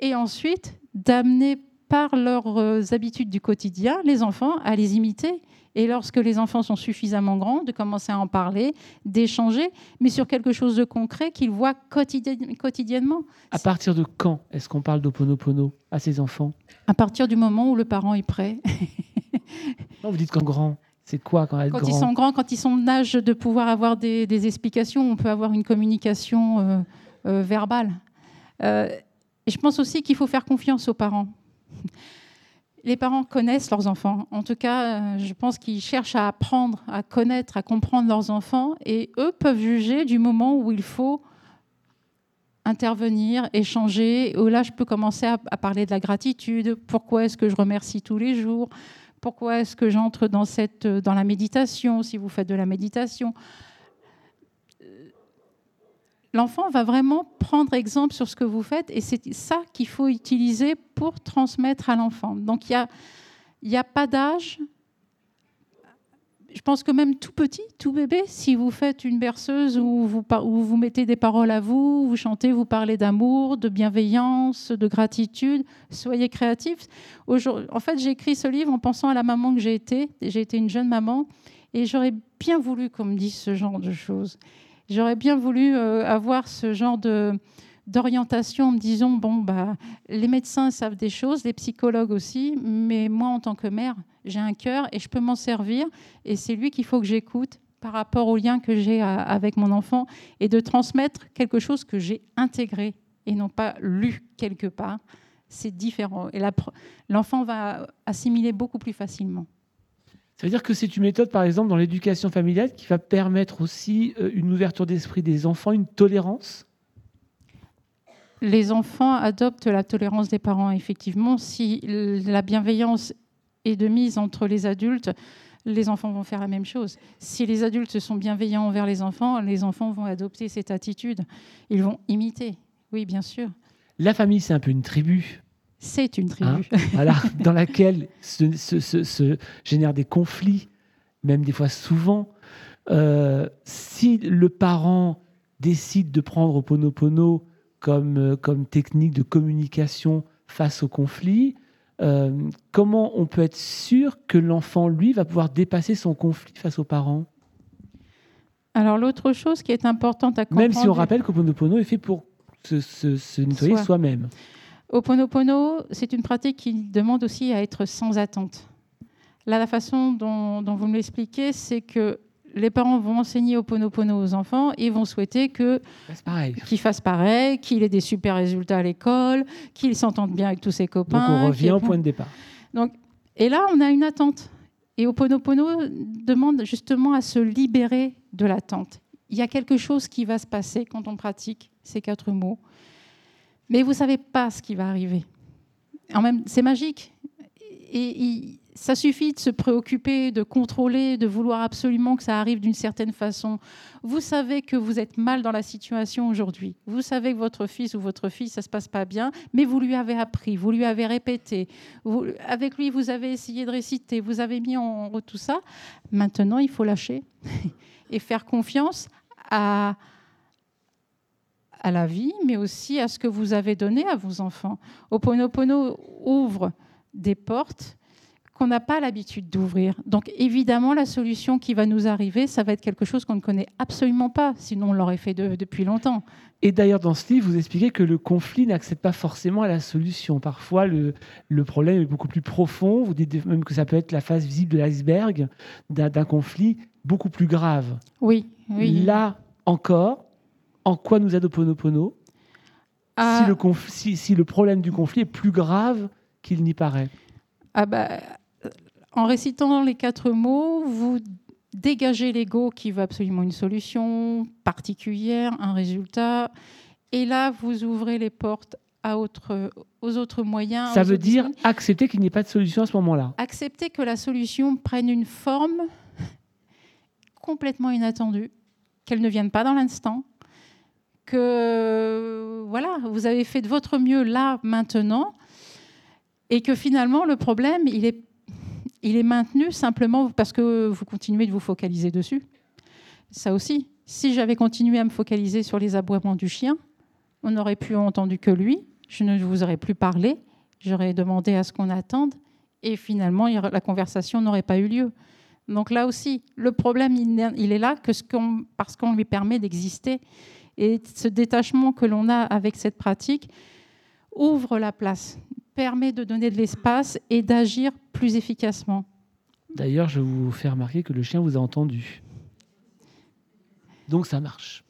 et ensuite d'amener par leurs euh, habitudes du quotidien les enfants à les imiter. Et lorsque les enfants sont suffisamment grands, de commencer à en parler, d'échanger, mais sur quelque chose de concret qu'ils voient quotidien- quotidiennement. À partir de quand est-ce qu'on parle d'Oponopono à ses enfants? À partir du moment où le parent est prêt. Non, Vous dites qu'en grand, c'est quoi quand Quand ils sont grands, quand ils sont d'âge de pouvoir avoir des, des explications, on peut avoir une communication euh, euh, verbale. Euh, et je pense aussi qu'il faut faire confiance aux parents. Les parents connaissent leurs enfants. En tout cas, euh, je pense qu'ils cherchent à apprendre, à connaître, à comprendre leurs enfants. Et eux peuvent juger du moment où il faut intervenir, échanger. Là, je peux commencer à, parler de la gratitude. Pourquoi est-ce que je remercie tous les jours? Pourquoi est-ce que j'entre dans, cette, dans la méditation, si vous faites de la méditation? L'enfant va vraiment prendre exemple sur ce que vous faites et c'est ça qu'il faut utiliser pour transmettre à l'enfant. Donc il n'y a, y a pas d'âge. Je pense que même tout petit, tout bébé, si vous faites une berceuse où vous, mettez des paroles à vous, vous chantez, vous parlez d'amour, de bienveillance, de gratitude, soyez créatifs. En fait, j'ai écrit ce livre en pensant à la maman que j'ai été. J'ai été une jeune maman et j'aurais bien voulu qu'on me dise ce genre de choses. J'aurais bien voulu euh, avoir ce genre de d'orientation en me disant bon bah les médecins savent des choses, les psychologues aussi, mais moi en tant que mère j'ai un cœur et je peux m'en servir et c'est lui qu'il faut que j'écoute par rapport au lien que j'ai à- avec mon enfant et de transmettre quelque chose que j'ai intégré et non pas lu quelque part. C'est différent et l'enfant va assimiler beaucoup plus facilement. Ça veut dire que c'est une méthode, par exemple, dans l'éducation familiale qui va permettre aussi euh, une ouverture d'esprit des enfants, une tolérance? Les enfants adoptent la tolérance des parents, effectivement. Si la bienveillance est de mise entre les adultes, les enfants vont faire la même chose. Si les adultes sont bienveillants envers les enfants, les enfants vont adopter cette attitude. Ils vont imiter. Oui, bien sûr. La famille, c'est un peu une tribu, C'est une hein, tribu. voilà, dans laquelle se, se- se- se génèrent des conflits, même des fois souvent. Euh, si le parent décide de prendre Oponopono comme, euh, comme technique de communication face au conflit, euh, comment on peut être sûr que l'enfant, lui, va pouvoir dépasser son conflit face aux parents? Alors, l'autre chose qui est importante à comprendre. Même si on rappelle qu'Oponopono est fait pour se, se- se nettoyer Soi. soi-même. Oponopono, c'est une pratique qui demande aussi à être sans attente. Là, la façon dont, dont vous me l'expliquez, c'est que les parents vont enseigner Oponopono aux enfants et vont souhaiter que C'est pareil. qu'il fasse pareil, qu'il ait des super résultats à l'école, qu'il s'entende bien avec tous ses Donc copain. on revient au point de départ. Et là, on a une attente. Et Oponopono demande justement à se libérer de l'attente. Il y a quelque chose qui va se passer quand on pratique ces quatre mots. Mais vous ne savez pas ce qui va arriver. En même, c'est magique. Et, ça suffit de se préoccuper, de contrôler, de vouloir absolument que ça arrive d'une certaine façon. Vous savez que vous êtes mal dans la situation aujourd'hui. Vous savez que votre fils ou votre fille, ça se passe pas bien, mais vous lui avez appris, vous lui avez répété. avec lui, vous avez essayé de réciter, vous avez mis en route tout ça. Maintenant, il faut lâcher et faire confiance à, à la vie, mais aussi à ce que vous avez donné à vos enfants. Oponopono ouvre des portes qu'on n'a pas l'habitude d'ouvrir. Donc évidemment, la solution qui va nous arriver, ça va être quelque chose qu'on ne connaît absolument pas, sinon on l'aurait fait depuis longtemps. Et d'ailleurs, dans ce livre, vous expliquez que le conflit n'accède pas forcément à la solution. Parfois, le, le, problème est beaucoup plus profond. Vous dites même que ça peut être la face visible de l'iceberg d'un conflit beaucoup plus grave. Oui, oui. Là encore, en quoi nous aide Oponopono ah. si, le si, si, le problème du conflit est plus grave qu'il n'y paraît? Ah bah, En récitant les quatre mots, vous dégagez l'ego qui veut absolument une solution particulière, un résultat, et là, vous ouvrez les portes à autre, aux autres moyens. Ça veut dire accepter qu'il n'y ait pas de solution à ce moment-là. Accepter que la solution prenne une forme complètement inattendue, qu'elle ne vienne pas dans l'instant, que voilà, vous avez fait de votre mieux là, maintenant, et que finalement, le problème, il est, maintenu simplement parce que vous continuez de vous focaliser dessus. Ça aussi, si j'avais continué à me focaliser sur les aboiements du chien, on n'aurait plus entendu que lui, je ne vous aurais plus parlé, j'aurais demandé à ce qu'on attende, et finalement, la conversation n'aurait pas eu lieu. Donc là aussi, le problème, il est là parce qu'on lui permet d'exister. Et ce détachement que l'on a avec cette pratique ouvre la place, permet de donner de l'espace et d'agir plus efficacement. D'ailleurs, je vous fais remarquer que le chien vous a entendu. Donc ça marche.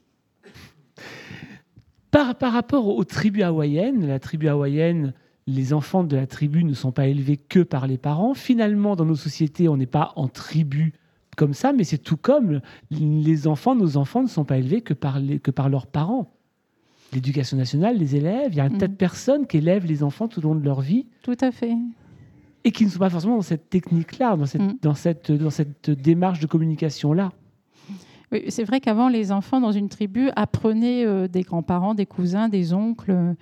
Par, par rapport aux tribus hawaïennes, la tribu hawaïenne, les enfants de la tribu ne sont pas élevés que par les parents. Finalement, dans nos sociétés, on n'est pas en tribu comme ça, mais c'est tout comme les enfants, nos enfants ne sont pas élevés que par, les, que par leurs parents. L'éducation nationale, les élèves, il y a un tas de mm. personnes qui élèvent les enfants tout au long de leur vie. Tout à fait. Et qui ne sont pas forcément dans cette technique-là, dans cette, mm. dans, cette, dans cette démarche de communication-là. Oui, c'est vrai qu'avant, les enfants dans une tribu apprenaient euh, des grands-parents, des cousins, des oncles,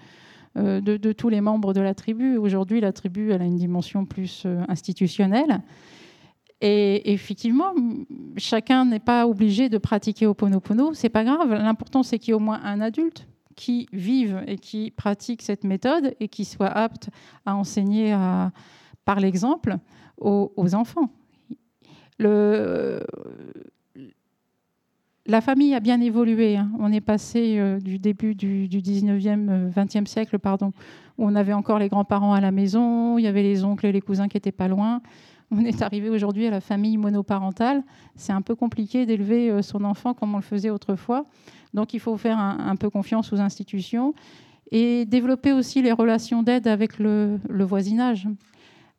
euh, de, de, tous les membres de la tribu. Aujourd'hui, la tribu elle a une dimension plus euh, institutionnelle. Et effectivement, chacun n'est pas obligé de pratiquer Oponopono, c'est pas grave. L'important, c'est qu'il y ait au moins un adulte qui vive et qui pratique cette méthode et qui soit apte à enseigner par l'exemple aux, enfants. La famille a bien évolué. Hein. On est passé euh, du début du, du 19e, 20e siècle, pardon, où on avait encore les grands-parents à la maison, il y avait les oncles et les cousins qui n'étaient pas loin on est arrivé aujourd'hui à la famille monoparentale. C'est un peu compliqué d'élever euh, son enfant comme on le faisait autrefois. Donc il faut faire un, peu confiance aux institutions et développer aussi les relations d'aide avec le, voisinage.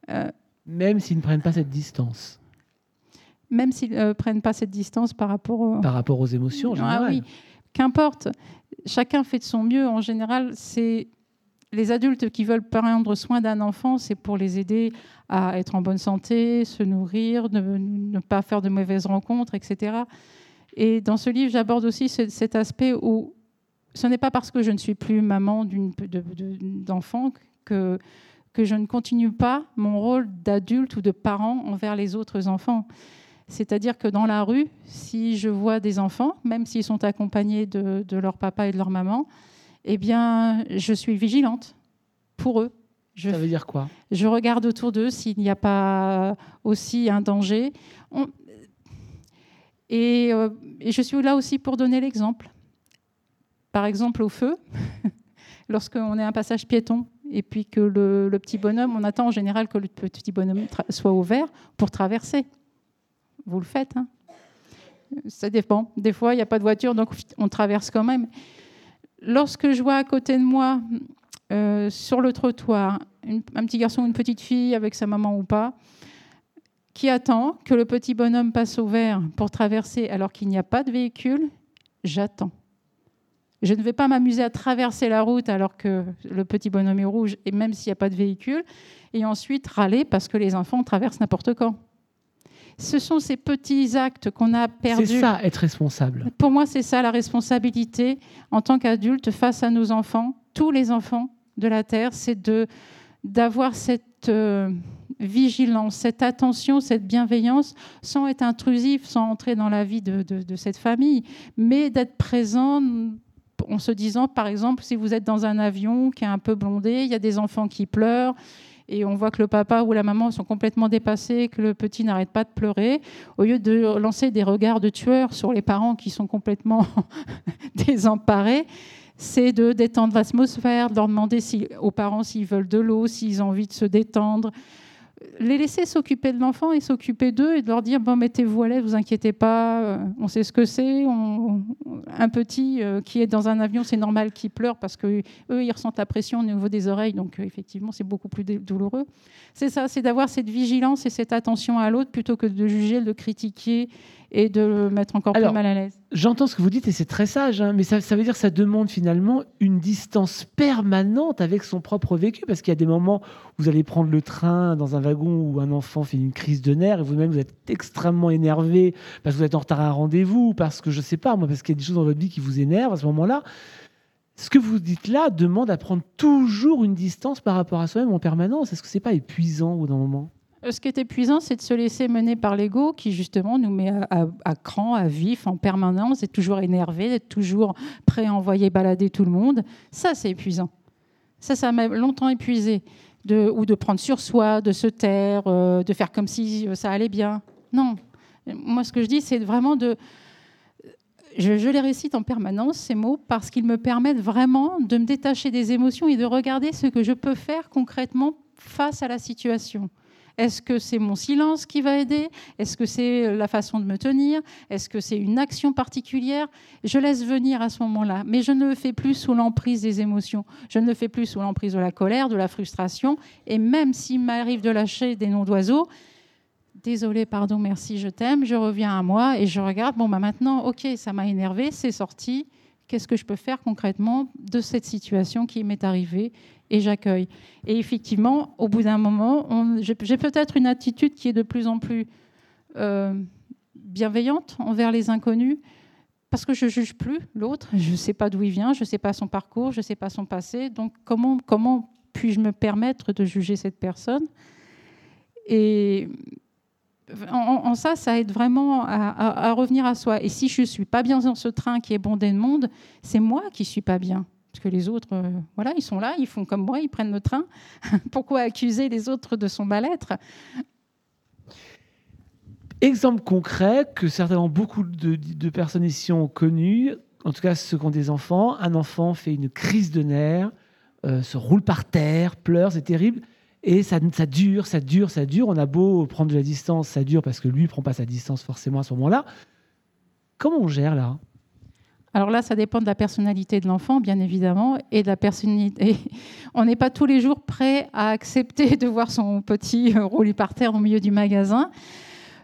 Euh, même s'ils ne prennent pas cette distance. Même s'ils ne euh, prennent pas cette distance par rapport, par rapport aux émotions en général. Ah oui, qu'importe. Chacun fait de son mieux. En général, c'est les adultes qui veulent prendre soin d'un enfant, c'est pour les aider à être en bonne santé, se nourrir, ne, pas faire de mauvaises rencontres, etc. Et dans ce livre, j'aborde aussi cet aspect où ce n'est pas parce que je ne suis plus maman d'enfant que, que je ne continue pas mon rôle d'adulte ou de parent envers les autres enfants. C'est-à-dire que dans la rue, si je vois des enfants, même s'ils sont accompagnés de, de leur papa et de leur maman, eh bien, je suis vigilante pour eux. Je, Ça veut dire quoi? Je regarde autour d'eux s'il n'y a pas aussi un danger. Euh, et, je suis là aussi pour donner l'exemple. Par exemple, au feu, lorsqu'on est un passage piéton et puis que le, petit bonhomme, on attend en général que le petit bonhomme soit ouvert pour traverser. Vous le faites. Hein Ça dépend. Des fois, il n'y a pas de voiture, donc on traverse quand même lorsque je vois à côté de moi, euh, sur le trottoir, un petit garçon ou une petite fille avec sa maman ou pas, qui attend que le petit bonhomme passe au vert pour traverser alors qu'il n'y a pas de véhicule, j'attends. Je ne vais pas m'amuser à traverser la route alors que le petit bonhomme est rouge, et même s'il n'y a pas de véhicule, et ensuite râler parce que les enfants traversent n'importe quand. Ce sont ces petits actes qu'on a perdus. C'est ça, être responsable. Pour moi, c'est ça la responsabilité en tant qu'adulte face à nos enfants, tous les enfants de la Terre, c'est de d'avoir cette euh, vigilance, cette attention, cette bienveillance, sans être intrusif, sans entrer dans la vie de, de cette famille, mais d'être présent en se disant, par exemple, si vous êtes dans un avion qui est un peu blondé, il y a des enfants qui pleurent, et on voit que le papa ou la maman sont complètement dépassés, que le petit n'arrête pas de pleurer, au lieu de lancer des regards de tueurs sur les parents qui sont complètement désemparés, c'est de détendre l'atmosphère, de leur demander aux parents s'ils veulent de l'eau, s'ils ont envie de se détendre, les laisser s'occuper de l'enfant et s'occuper d'eux et de leur dire bon mettez-vous à l'aise, vous inquiétez pas, euh, on sait ce que c'est. Un petit euh, qui est dans un avion, c'est normal qu'il pleure parce que eux ils ressentent la pression au niveau des oreilles, donc euh, effectivement c'est beaucoup plus douloureux. C'est ça, c'est d'avoir cette vigilance et cette attention à l'autre plutôt que de juger, de critiquer et de le mettre encore plus mal à l'aise. J'entends ce que vous dites et c'est très sage, hein, mais ça, ça, veut dire que ça demande finalement une distance permanente avec son propre vécu, parce qu'il y a des moments où vous allez prendre le train dans un wagon où un enfant fait une crise de nerfs et vous-même vous êtes extrêmement énervé parce que vous êtes en retard à un rendez-vous, parce que je sais pas moi, parce qu'il y a des choses dans votre vie qui vous énervent à ce moment-là. Ce que vous dites là demande à prendre toujours une distance par rapport à soi-même en permanence. Est-ce que c'est pas épuisant au bout d'un moment? Ce qui est épuisant, c'est de se laisser mener par l'ego qui, justement, nous met à, cran, à vif, en permanence, est toujours énervé, d'être toujours prêt à envoyer balader tout le monde. Ça, c'est épuisant. Ça, ça m'a longtemps épuisé. Ou de prendre sur soi, de se taire, euh, de faire comme si euh, ça allait bien. Non. Moi, ce que je dis, c'est vraiment de. Je, les récite en permanence, ces mots, parce qu'ils me permettent vraiment de me détacher des émotions et de regarder ce que je peux faire concrètement face à la situation. Est-ce que c'est mon silence qui va aider? Est-ce que c'est la façon de me tenir? Est-ce que c'est une action particulière? Je laisse venir à ce moment-là, mais je ne le fais plus sous l'emprise des émotions. Je ne le fais plus sous l'emprise de la colère, de la frustration. Et même s'il m'arrive de lâcher des noms d'oiseaux, désolé, pardon, merci, je t'aime, je reviens à moi et je regarde, bon, bah maintenant, ok, ça m'a énervé, c'est sorti, qu'est-ce que je peux faire concrètement de cette situation qui m'est arrivée et j'accueille. Et effectivement, au bout d'un moment, j'ai peut-être une attitude qui est de plus en plus euh, bienveillante envers les inconnus, parce que je ne juge plus l'autre, je ne sais pas d'où il vient, je ne sais pas son parcours, je ne sais pas son passé, donc comment, puis-je me permettre de juger cette personne? Et en, ça, ça aide vraiment à, revenir à soi. Et si je ne suis pas bien dans ce train qui est bondé de monde, c'est moi qui ne suis pas bien. Parce que les autres, euh, voilà, ils sont là, ils font comme moi, ils prennent le train. Pourquoi accuser les autres de son mal-être? Exemple concret que certainement beaucoup de, personnes ici ont connu, en tout cas ceux qui ont des enfants. Un enfant fait une crise de nerfs, euh, se roule par terre, pleure, c'est terrible. Et ça, ça, dure, ça dure, ça dure. On a beau prendre de la distance, ça dure parce que lui ne prend pas sa distance forcément à ce moment-là. Comment on gère là? Alors là, ça dépend de la personnalité de l'enfant, bien évidemment, et de la personnalité. On n'est pas tous les jours prêt à accepter de voir son petit rouler par terre au milieu du magasin.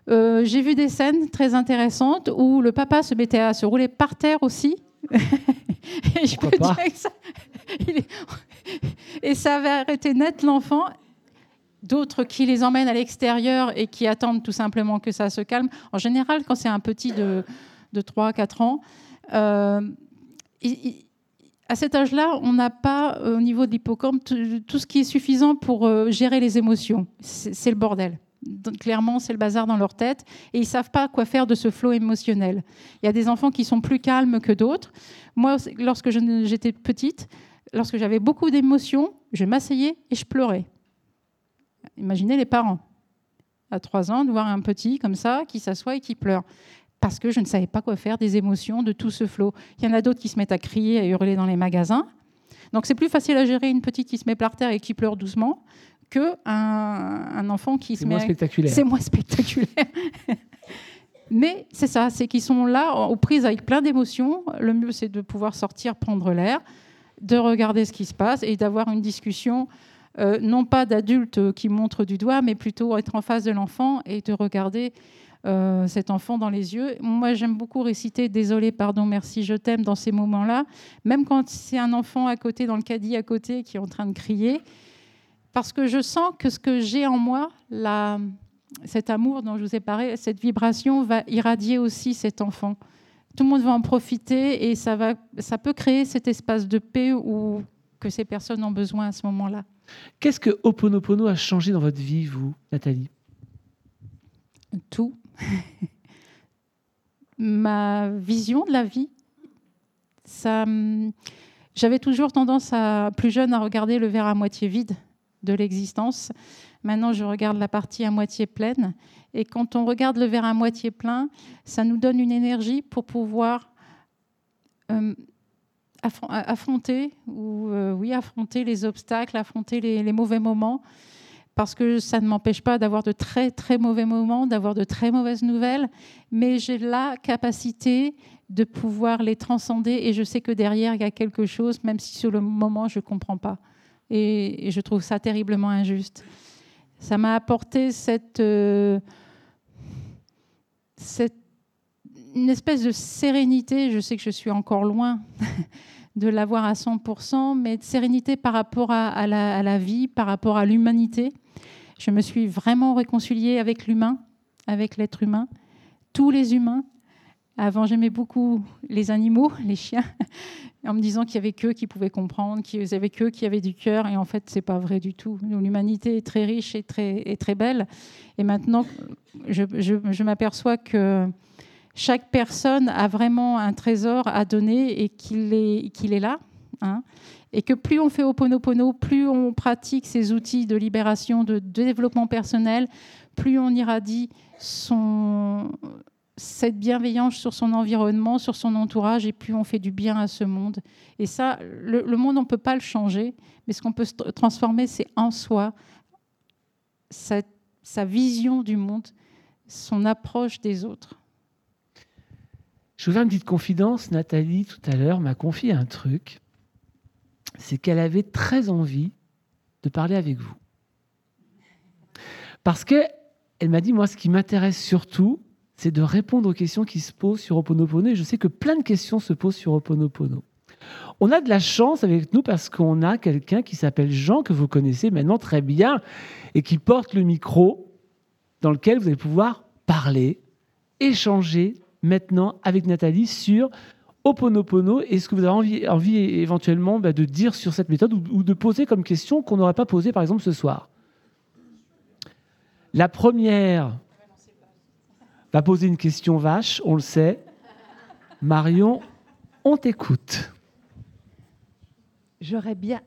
Euh, j'ai vu des scènes très intéressantes où le papa se mettait à se rouler par terre aussi. et je peux dire que ça... et ça avait arrêté net l'enfant d'autres qui les emmènent à l'extérieur et qui attendent tout simplement que ça se calme. En général, quand c'est un petit de, de 3-4 ans, euh, à cet âge-là, on n'a pas, euh, au niveau de l'hippocampe, tout ce qui est suffisant pour euh, gérer les émotions. C'est le bordel. clairement, c'est le bazar dans leur tête et ils ne savent pas quoi faire de ce flot émotionnel. Il y a des enfants qui sont plus calmes que d'autres. Moi, lorsque j'étais petite, lorsque j'avais beaucoup d'émotions, je m'asseyais et je pleurais. Imaginez les parents, à 3 ans, de voir un petit comme ça qui s'assoit et qui pleure. Parce que je ne savais pas quoi faire des émotions, de tout ce flot. Il y en a d'autres qui se mettent à crier, à hurler dans les magasins. Donc c'est plus facile à gérer une petite qui se met par terre et qui pleure doucement que un, enfant qui se met. C'est moins spectaculaire. C'est moins spectaculaire. Mais c'est ça, c'est qu'ils sont là aux prises avec plein d'émotions. Le mieux, c'est de pouvoir sortir, prendre l'air, de regarder ce qui se passe et d'avoir une discussion euh, non pas d'adultes qui montrent du doigt, mais plutôt être en face de l'enfant et de regarder euh, cet enfant dans les yeux. Moi, j'aime beaucoup réciter Désolé, pardon, merci, je t'aime dans ces moments-là, même quand c'est un enfant à côté, dans le caddie à côté, qui est en train de crier, parce que je sens que ce que j'ai en moi, la, cet amour dont je vous ai parlé, cette vibration va irradier aussi cet enfant. Tout le monde va en profiter et ça, va, ça peut créer cet espace de paix où, que ces personnes ont besoin à ce moment-là. Qu'est-ce que Oponopono a changé dans votre vie, vous, Nathalie? Tout. Ma vision de la vie, ça, j'avais toujours tendance à, plus jeune, à regarder le verre à moitié vide de l'existence. Maintenant, je regarde la partie à moitié pleine. Et quand on regarde le verre à moitié plein, ça nous donne une énergie pour pouvoir euh, affronter, ou, euh, oui, affronter les obstacles, affronter les mauvais moments. Parce que ça ne m'empêche pas d'avoir de très très mauvais moments, d'avoir de très mauvaises nouvelles, mais j'ai la capacité de pouvoir les transcender et je sais que derrière il y a quelque chose, même si sur le moment je ne comprends pas. Et, je trouve ça terriblement injuste. Ça m'a apporté cette, euh, cette, une espèce de sérénité. Je sais que je suis encore loin de l'avoir à 100%, mais de sérénité par rapport à, la, vie, par rapport à l'humanité. Je me suis vraiment réconciliée avec l'humain, avec l'être humain, tous les humains. Avant, j'aimais beaucoup les animaux, les chiens, en me disant qu'il y avait qu'eux qui pouvaient comprendre, qu'il y avait qu'eux qui avaient du cœur. Et en fait, c'est pas vrai du tout. L'humanité est très riche et très, belle. Et maintenant, je m'aperçois que chaque personne a vraiment un trésor à donner et qu'il est, là. Hein, et que plus on fait Oponopono, plus on pratique ces outils de libération, de développement personnel, plus on irradie cette bienveillance sur son environnement, sur son entourage, et plus on fait du bien à ce monde. Et ça, le, monde, on ne peut pas le changer, mais ce qu'on peut transformer, c'est en soi, sa vision du monde, son approche des autres. Je vous fais une petite confidence. Nathalie, tout à l'heure, m'a confié un truc. C'est qu'elle avait très envie de parler avec vous. Parce que elle m'a dit, moi, ce qui m'intéresse surtout, c'est de répondre aux questions qui se posent sur Oponopono. Et je sais que plein de questions se posent sur Oponopono. On a de la chance avec nous parce qu'on a quelqu'un qui s'appelle Jean, que vous connaissez maintenant très bien, et qui porte le micro dans lequel vous allez pouvoir parler, échanger maintenant avec Nathalie sur Oponopono et ce que vous avez envie, envie éventuellement bah, de dire sur cette méthode ou, ou de poser comme question qu'on n'aurait pas posé par exemple ce soir. La première va poser une question vache, on le sait. Marion, on t'écoute. J'aurais bien.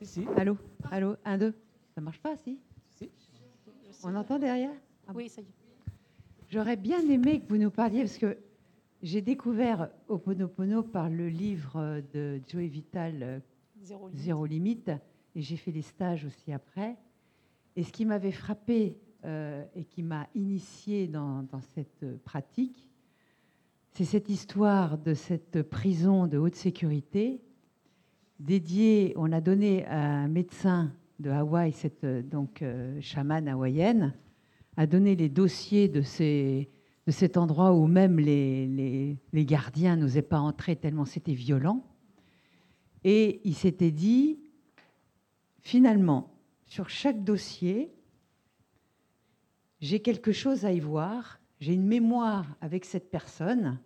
Si, si. Allô Allô Un, deux Ça marche pas, si, Si. On entend derrière? Ah. Oui, ça y est. J'aurais bien aimé que vous nous parliez, parce que j'ai découvert Oponopono par le livre de Joey Vital, euh, Zéro limite. Zéro Limite, et j'ai fait les stages aussi après. Et ce qui m'avait frappé euh, et qui m'a initié dans, dans cette pratique, c'est cette histoire de cette prison de haute sécurité dédiée, on a donné à un médecin de Hawaï, cette euh, donc euh, chamane hawaïenne, a donné les dossiers de, cet endroit où même les, gardiens n'osaient pas entrer tellement c'était violent. Et il s'était dit, finalement, sur chaque dossier, j'ai quelque chose à y voir, j'ai une mémoire avec cette personne,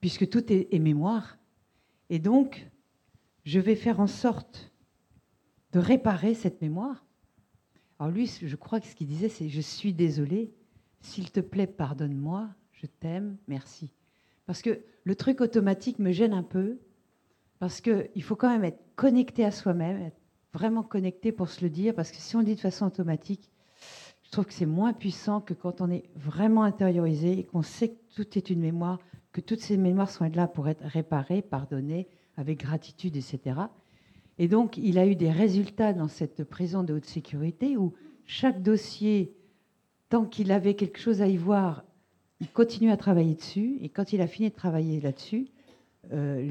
puisque tout est mémoire. Et donc, je vais faire en sorte de réparer cette mémoire. Alors lui, je crois que ce qu'il disait, c'est je suis désolé, s'il te plaît, pardonne-moi, je t'aime, merci. Parce que le truc automatique me gêne un peu, parce qu'il faut quand même être connecté à soi-même, être vraiment connecté pour se le dire, parce que si on le dit de façon automatique, je trouve que c'est moins puissant que quand on est vraiment intériorisé et qu'on sait que tout est une mémoire, que toutes ces mémoires sont là pour être réparées, pardonnées, avec gratitude, etc. Et donc, il a eu des résultats dans cette prison de haute sécurité où chaque dossier, tant qu'il avait quelque chose à y voir, il continuait à travailler dessus. Et quand il a fini de travailler là-dessus, euh,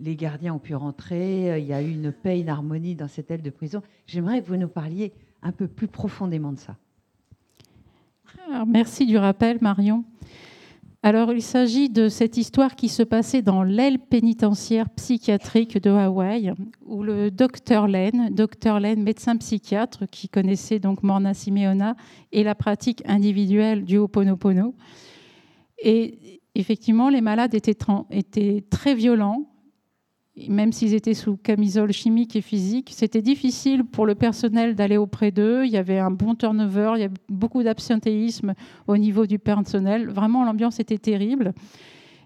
les, gardiens ont pu rentrer. Il y a eu une paix, une harmonie dans cette aile de prison. J'aimerais que vous nous parliez un peu plus profondément de ça. merci du rappel, Marion. Alors, il s'agit de cette histoire qui se passait dans l'aile pénitentiaire psychiatrique de Hawaï, où le docteur Len, docteur Len, médecin psychiatre, qui connaissait donc Morna Simeona et la pratique individuelle du Ho'oponopono. Et effectivement, les malades étaient, étaient très violents, même s'ils étaient sous camisole chimique et physique, c'était difficile pour le personnel d'aller auprès d'eux. Il y avait un bon turnover, il y avait beaucoup d'absentéisme au niveau du personnel. Vraiment, l'ambiance était terrible.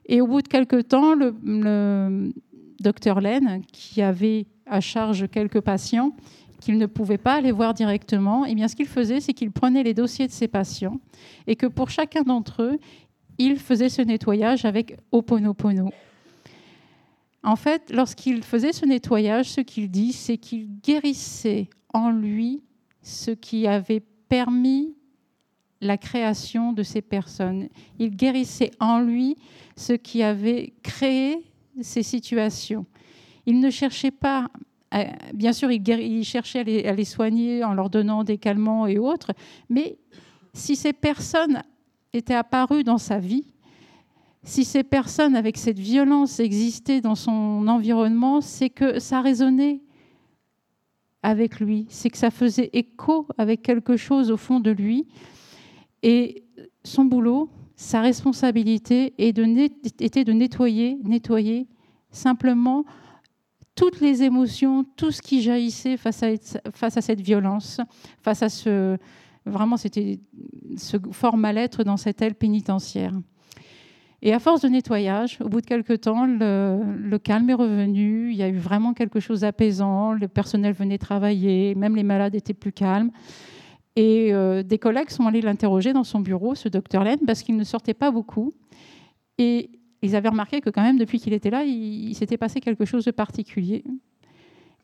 Et au bout de quelques temps, le, docteur Len, qui avait à charge quelques patients, qu'il ne pouvait pas aller voir directement, et eh bien ce qu'il faisait, c'est qu'il prenait les dossiers de ses patients et que pour chacun d'entre eux, il faisait ce nettoyage avec Oponopono. En fait, lorsqu'il faisait ce nettoyage, ce qu'il dit, c'est qu'il guérissait en lui ce qui avait permis la création de ces personnes. Il guérissait en lui ce qui avait créé ces situations. Il ne cherchait pas, bien sûr, il, cherchait à les, à les, soigner en leur donnant des calmants et autres, mais si ces personnes étaient apparues dans sa vie, si ces personnes avec cette violence existaient dans son environnement, c'est que ça résonnait avec lui, c'est que ça faisait écho avec quelque chose au fond de lui. Et son boulot, sa responsabilité était de nettoyer, nettoyer simplement toutes les émotions, tout ce qui jaillissait face à, cette violence, face à ce... Vraiment, c'était ce fort mal-être dans cette aile pénitentiaire. Et à force de nettoyage, au bout de quelques temps, le, calme est revenu. Il y a eu vraiment quelque chose d'apaisant. Le personnel venait travailler, même les malades étaient plus calmes. Et euh, des collègues sont allés l'interroger dans son bureau, ce docteur Len, parce qu'il ne sortait pas beaucoup. Et ils avaient remarqué que quand même, depuis qu'il était là, il, s'était passé quelque chose de particulier.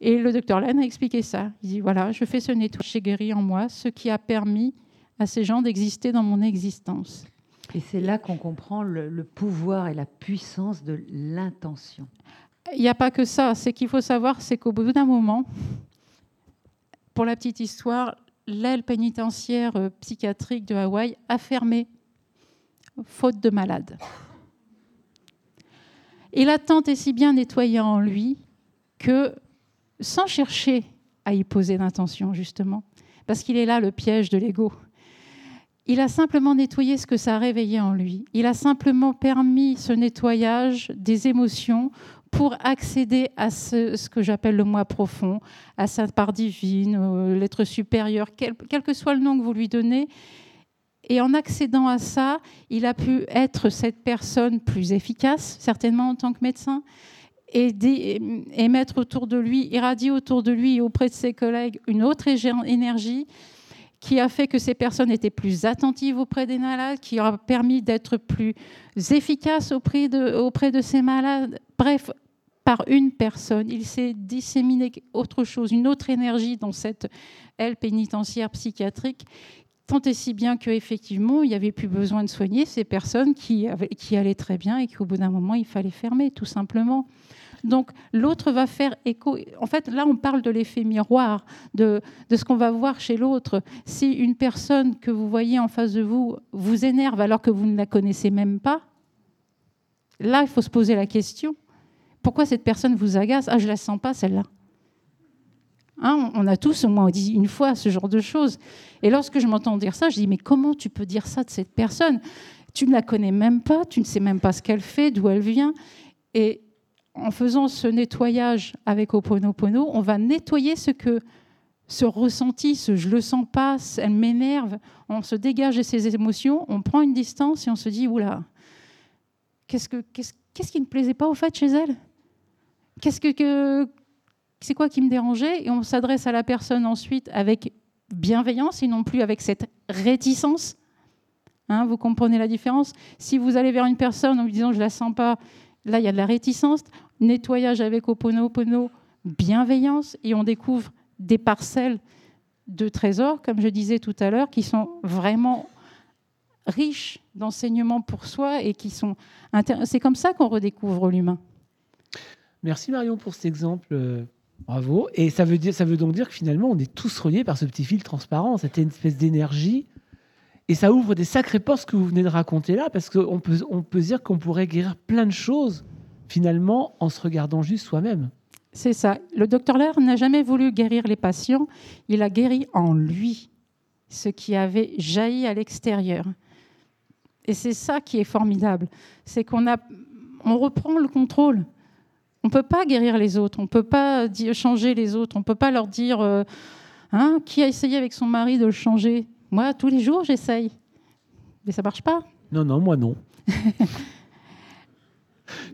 Et le docteur Len a expliqué ça. Il dit, voilà, je fais ce nettoyage, j'ai guéri en moi, ce qui a permis à ces gens d'exister dans mon existence. Et c'est là qu'on comprend le, pouvoir et la puissance de l'intention. Il n'y a pas que ça. C'est qu'il faut savoir, c'est qu'au bout d'un moment, pour la petite histoire, l'aile pénitentiaire euh, psychiatrique de Hawaï a fermé, faute de malades. Et la tante est si bien nettoyée en lui que, sans chercher à y poser d'intention, justement, parce qu'il est là le piège de l'ego. Il a simplement nettoyé ce que ça a réveillé en lui. Il a simplement permis ce nettoyage des émotions pour accéder à ce, que j'appelle le moi profond, à sa part divine, l'être supérieur, quel, que soit le nom que vous lui donnez. Et en accédant à ça, il a pu être cette personne plus efficace, certainement en tant que médecin, et, et mettre autour de lui, irradier autour de lui et auprès de ses collègues une autre énergie qui a fait que ces personnes étaient plus attentives auprès des malades, qui a permis d'être plus efficaces auprès de, ces malades. Bref, par une personne, il s'est disséminé autre chose, une autre énergie dans cette aile pénitentiaire psychiatrique, tant et si bien qu'effectivement, il n'y avait plus besoin de soigner ces personnes qui, qui allaient très bien et qu'au bout d'un moment, il fallait fermer, tout simplement. Donc l'autre va faire écho. En fait, là, on parle de l'effet miroir, de, ce qu'on va voir chez l'autre. Si une personne que vous voyez en face de vous vous énerve alors que vous ne la connaissez même pas, là, il faut se poser la question. Pourquoi cette personne vous agace? Ah, je ne la sens pas, celle-là. Hein, on a tous au moins dit une fois ce genre de choses. Et lorsque je m'entends dire ça, je dis, mais comment tu peux dire ça de cette personne? Tu ne la connais même pas, tu ne sais même pas ce qu'elle fait, d'où elle vient. Et en faisant ce nettoyage avec Oponopono, on va nettoyer ce que ce ressenti, ce je le sens pas, elle m'énerve, on se dégage de ses émotions, on prend une distance et on se dit oula, qu'est-ce que qu'est-ce qui ne plaisait pas au fait chez elle? Qu'est-ce que, c'est quoi qui me dérangeait? Et on s'adresse à la personne ensuite avec bienveillance et non plus avec cette réticence. Hein, vous comprenez la différence? Si vous allez vers une personne en lui disant je la sens pas, là il y a de la réticence nettoyage avec Oponopono, bienveillance, et on découvre des parcelles de trésors, comme je disais tout à l'heure, qui sont vraiment riches d'enseignements pour soi et qui sont... C'est comme ça qu'on redécouvre l'humain. Merci Marion pour cet exemple. Euh, bravo. Et ça veut, dire, ça veut donc dire que finalement, on est tous reliés par ce petit fil transparent, cette espèce d'énergie. Et ça ouvre des sacrées portes ce que vous venez de raconter là, parce qu'on peut, on peut dire qu'on pourrait guérir plein de choses, finalement, en se regardant juste soi-même. C'est ça. Le docteur Lair n'a jamais voulu guérir les patients, il a guéri en lui ce qui avait jailli à l'extérieur. Et c'est ça qui est formidable, c'est qu'on a, on reprend le contrôle. On ne peut pas guérir les autres, on ne peut pas changer les autres, on ne peut pas leur dire euh, hein, qui a essayé avec son mari de le changer? Moi, tous les jours, j'essaye. Mais ça marche pas. Non, non, moi non.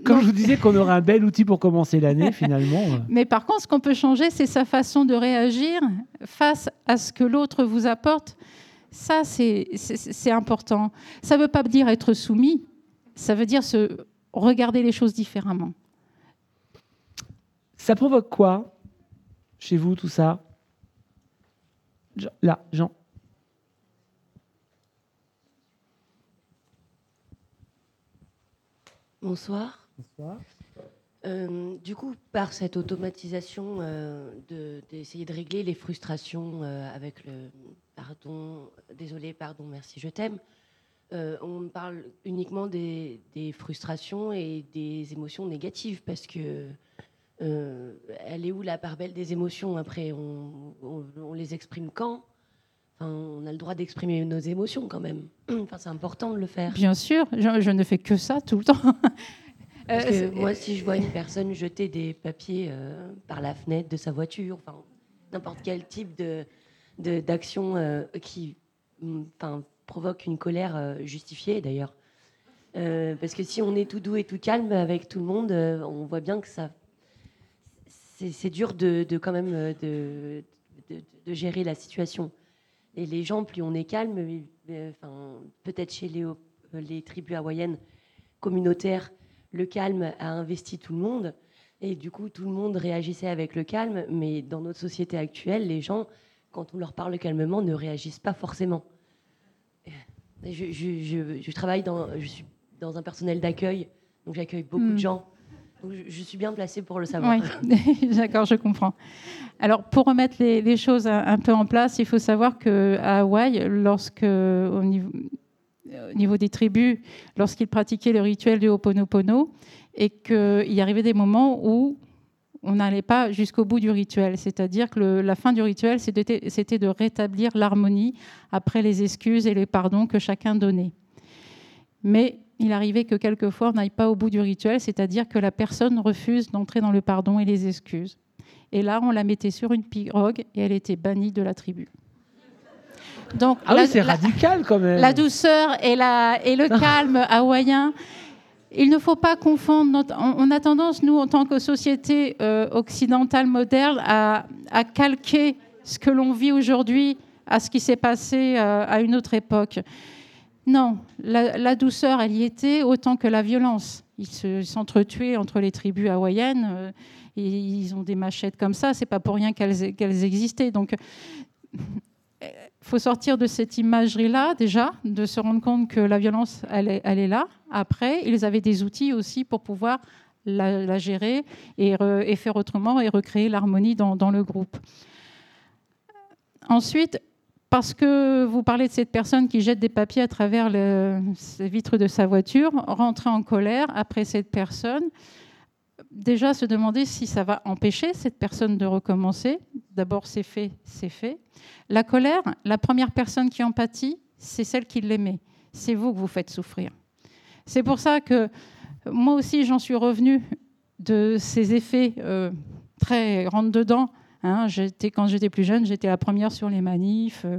Comme je vous disais qu'on aurait un bel outil pour commencer l'année, finalement. Mais par contre, ce qu'on peut changer, c'est sa façon de réagir face à ce que l'autre vous apporte. Ça, c'est important. Ça ne veut pas dire être soumis, ça veut dire se regarder les choses différemment. Ça provoque quoi chez vous, tout ça? Là, Jean. Bonsoir. Bonsoir. Euh, du coup, par cette automatisation euh, d'essayer de, régler les frustrations euh, avec le pardon, désolé, pardon, merci, je t'aime, on parle uniquement des, frustrations et des émotions négatives parce que elle est où la part belle des émotions Après, on les exprime quand? On a le droit d'exprimer nos émotions quand même. Enfin, c'est important de le faire. Bien sûr, je, ne fais que ça tout le temps. Parce que euh, moi, si je vois une personne jeter des papiers euh, par la fenêtre de sa voiture, enfin, n'importe quel type de, d'action euh, qui mm, enfin, provoque une colère justifiée d'ailleurs. parce que si on est tout doux et tout calme avec tout le monde, on voit bien que ça, c'est, dur de, quand même de, de, gérer la situation. Et les gens, plus on est calme, enfin, peut-être chez les, les tribus hawaïennes communautaires, le calme a investi tout le monde. Et du coup, tout le monde réagissait avec le calme. Mais dans notre société actuelle, les gens, quand on leur parle calmement, ne réagissent pas forcément. Je, je, travaille dans, je suis dans un personnel d'accueil, donc j'accueille beaucoup de hmm. gens. Je, suis bien placée pour le savoir. Oui, d'accord, je comprends. Alors, pour remettre les, choses un, peu en place, il faut savoir qu'à Hawaï, lorsque, au niveau, au niveau des tribus, lorsqu'ils pratiquaient le rituel du Ho'oponopono, et qu'il y arrivait des moments où on n'allait pas jusqu'au bout du rituel. C'est-à-dire que la fin du rituel, c'était de rétablir l'harmonie après les excuses et les pardons que chacun donnait. Mais il arrivait que quelquefois, on n'aille pas au bout du rituel, c'est-à-dire que la personne refuse d'entrer dans le pardon et les excuses. Et là, on la mettait sur une pirogue et elle était bannie de la tribu. Donc, ah oui, c'est radical quand même. La douceur et, la, et le calme hawaïen. Il ne faut pas confondre. on, a tendance, nous, en tant que société euh, occidentale moderne, à, calquer ce que l'on vit aujourd'hui à ce qui s'est passé euh, à une autre époque. Non, la, douceur, elle y était autant que la violence. Ils s'entretuaient entre les tribus hawaïennes. Euh, ils ont des machettes comme ça. C'est pas pour rien qu'elles existaient. Donc, il faut sortir de cette imagerie-là déjà, de se rendre compte que la violence, elle est, elle est là. Après, ils avaient des outils aussi pour pouvoir la, gérer et, faire autrement et recréer l'harmonie dans, le groupe. Ensuite, parce que vous parlez de cette personne qui jette des papiers à travers les vitres de sa voiture, rentrer en colère après cette personne, déjà se demander si ça va empêcher cette personne de recommencer. D'abord, c'est fait, c'est fait. La colère, la première personne qui empathie, c'est celle qui l'aimait. C'est vous que vous faites souffrir. C'est pour ça que moi aussi, j'en suis revenue de ces effets euh, très rentre-dedans. Hein. quand j'étais plus jeune, j'étais la première sur les manifs. Euh,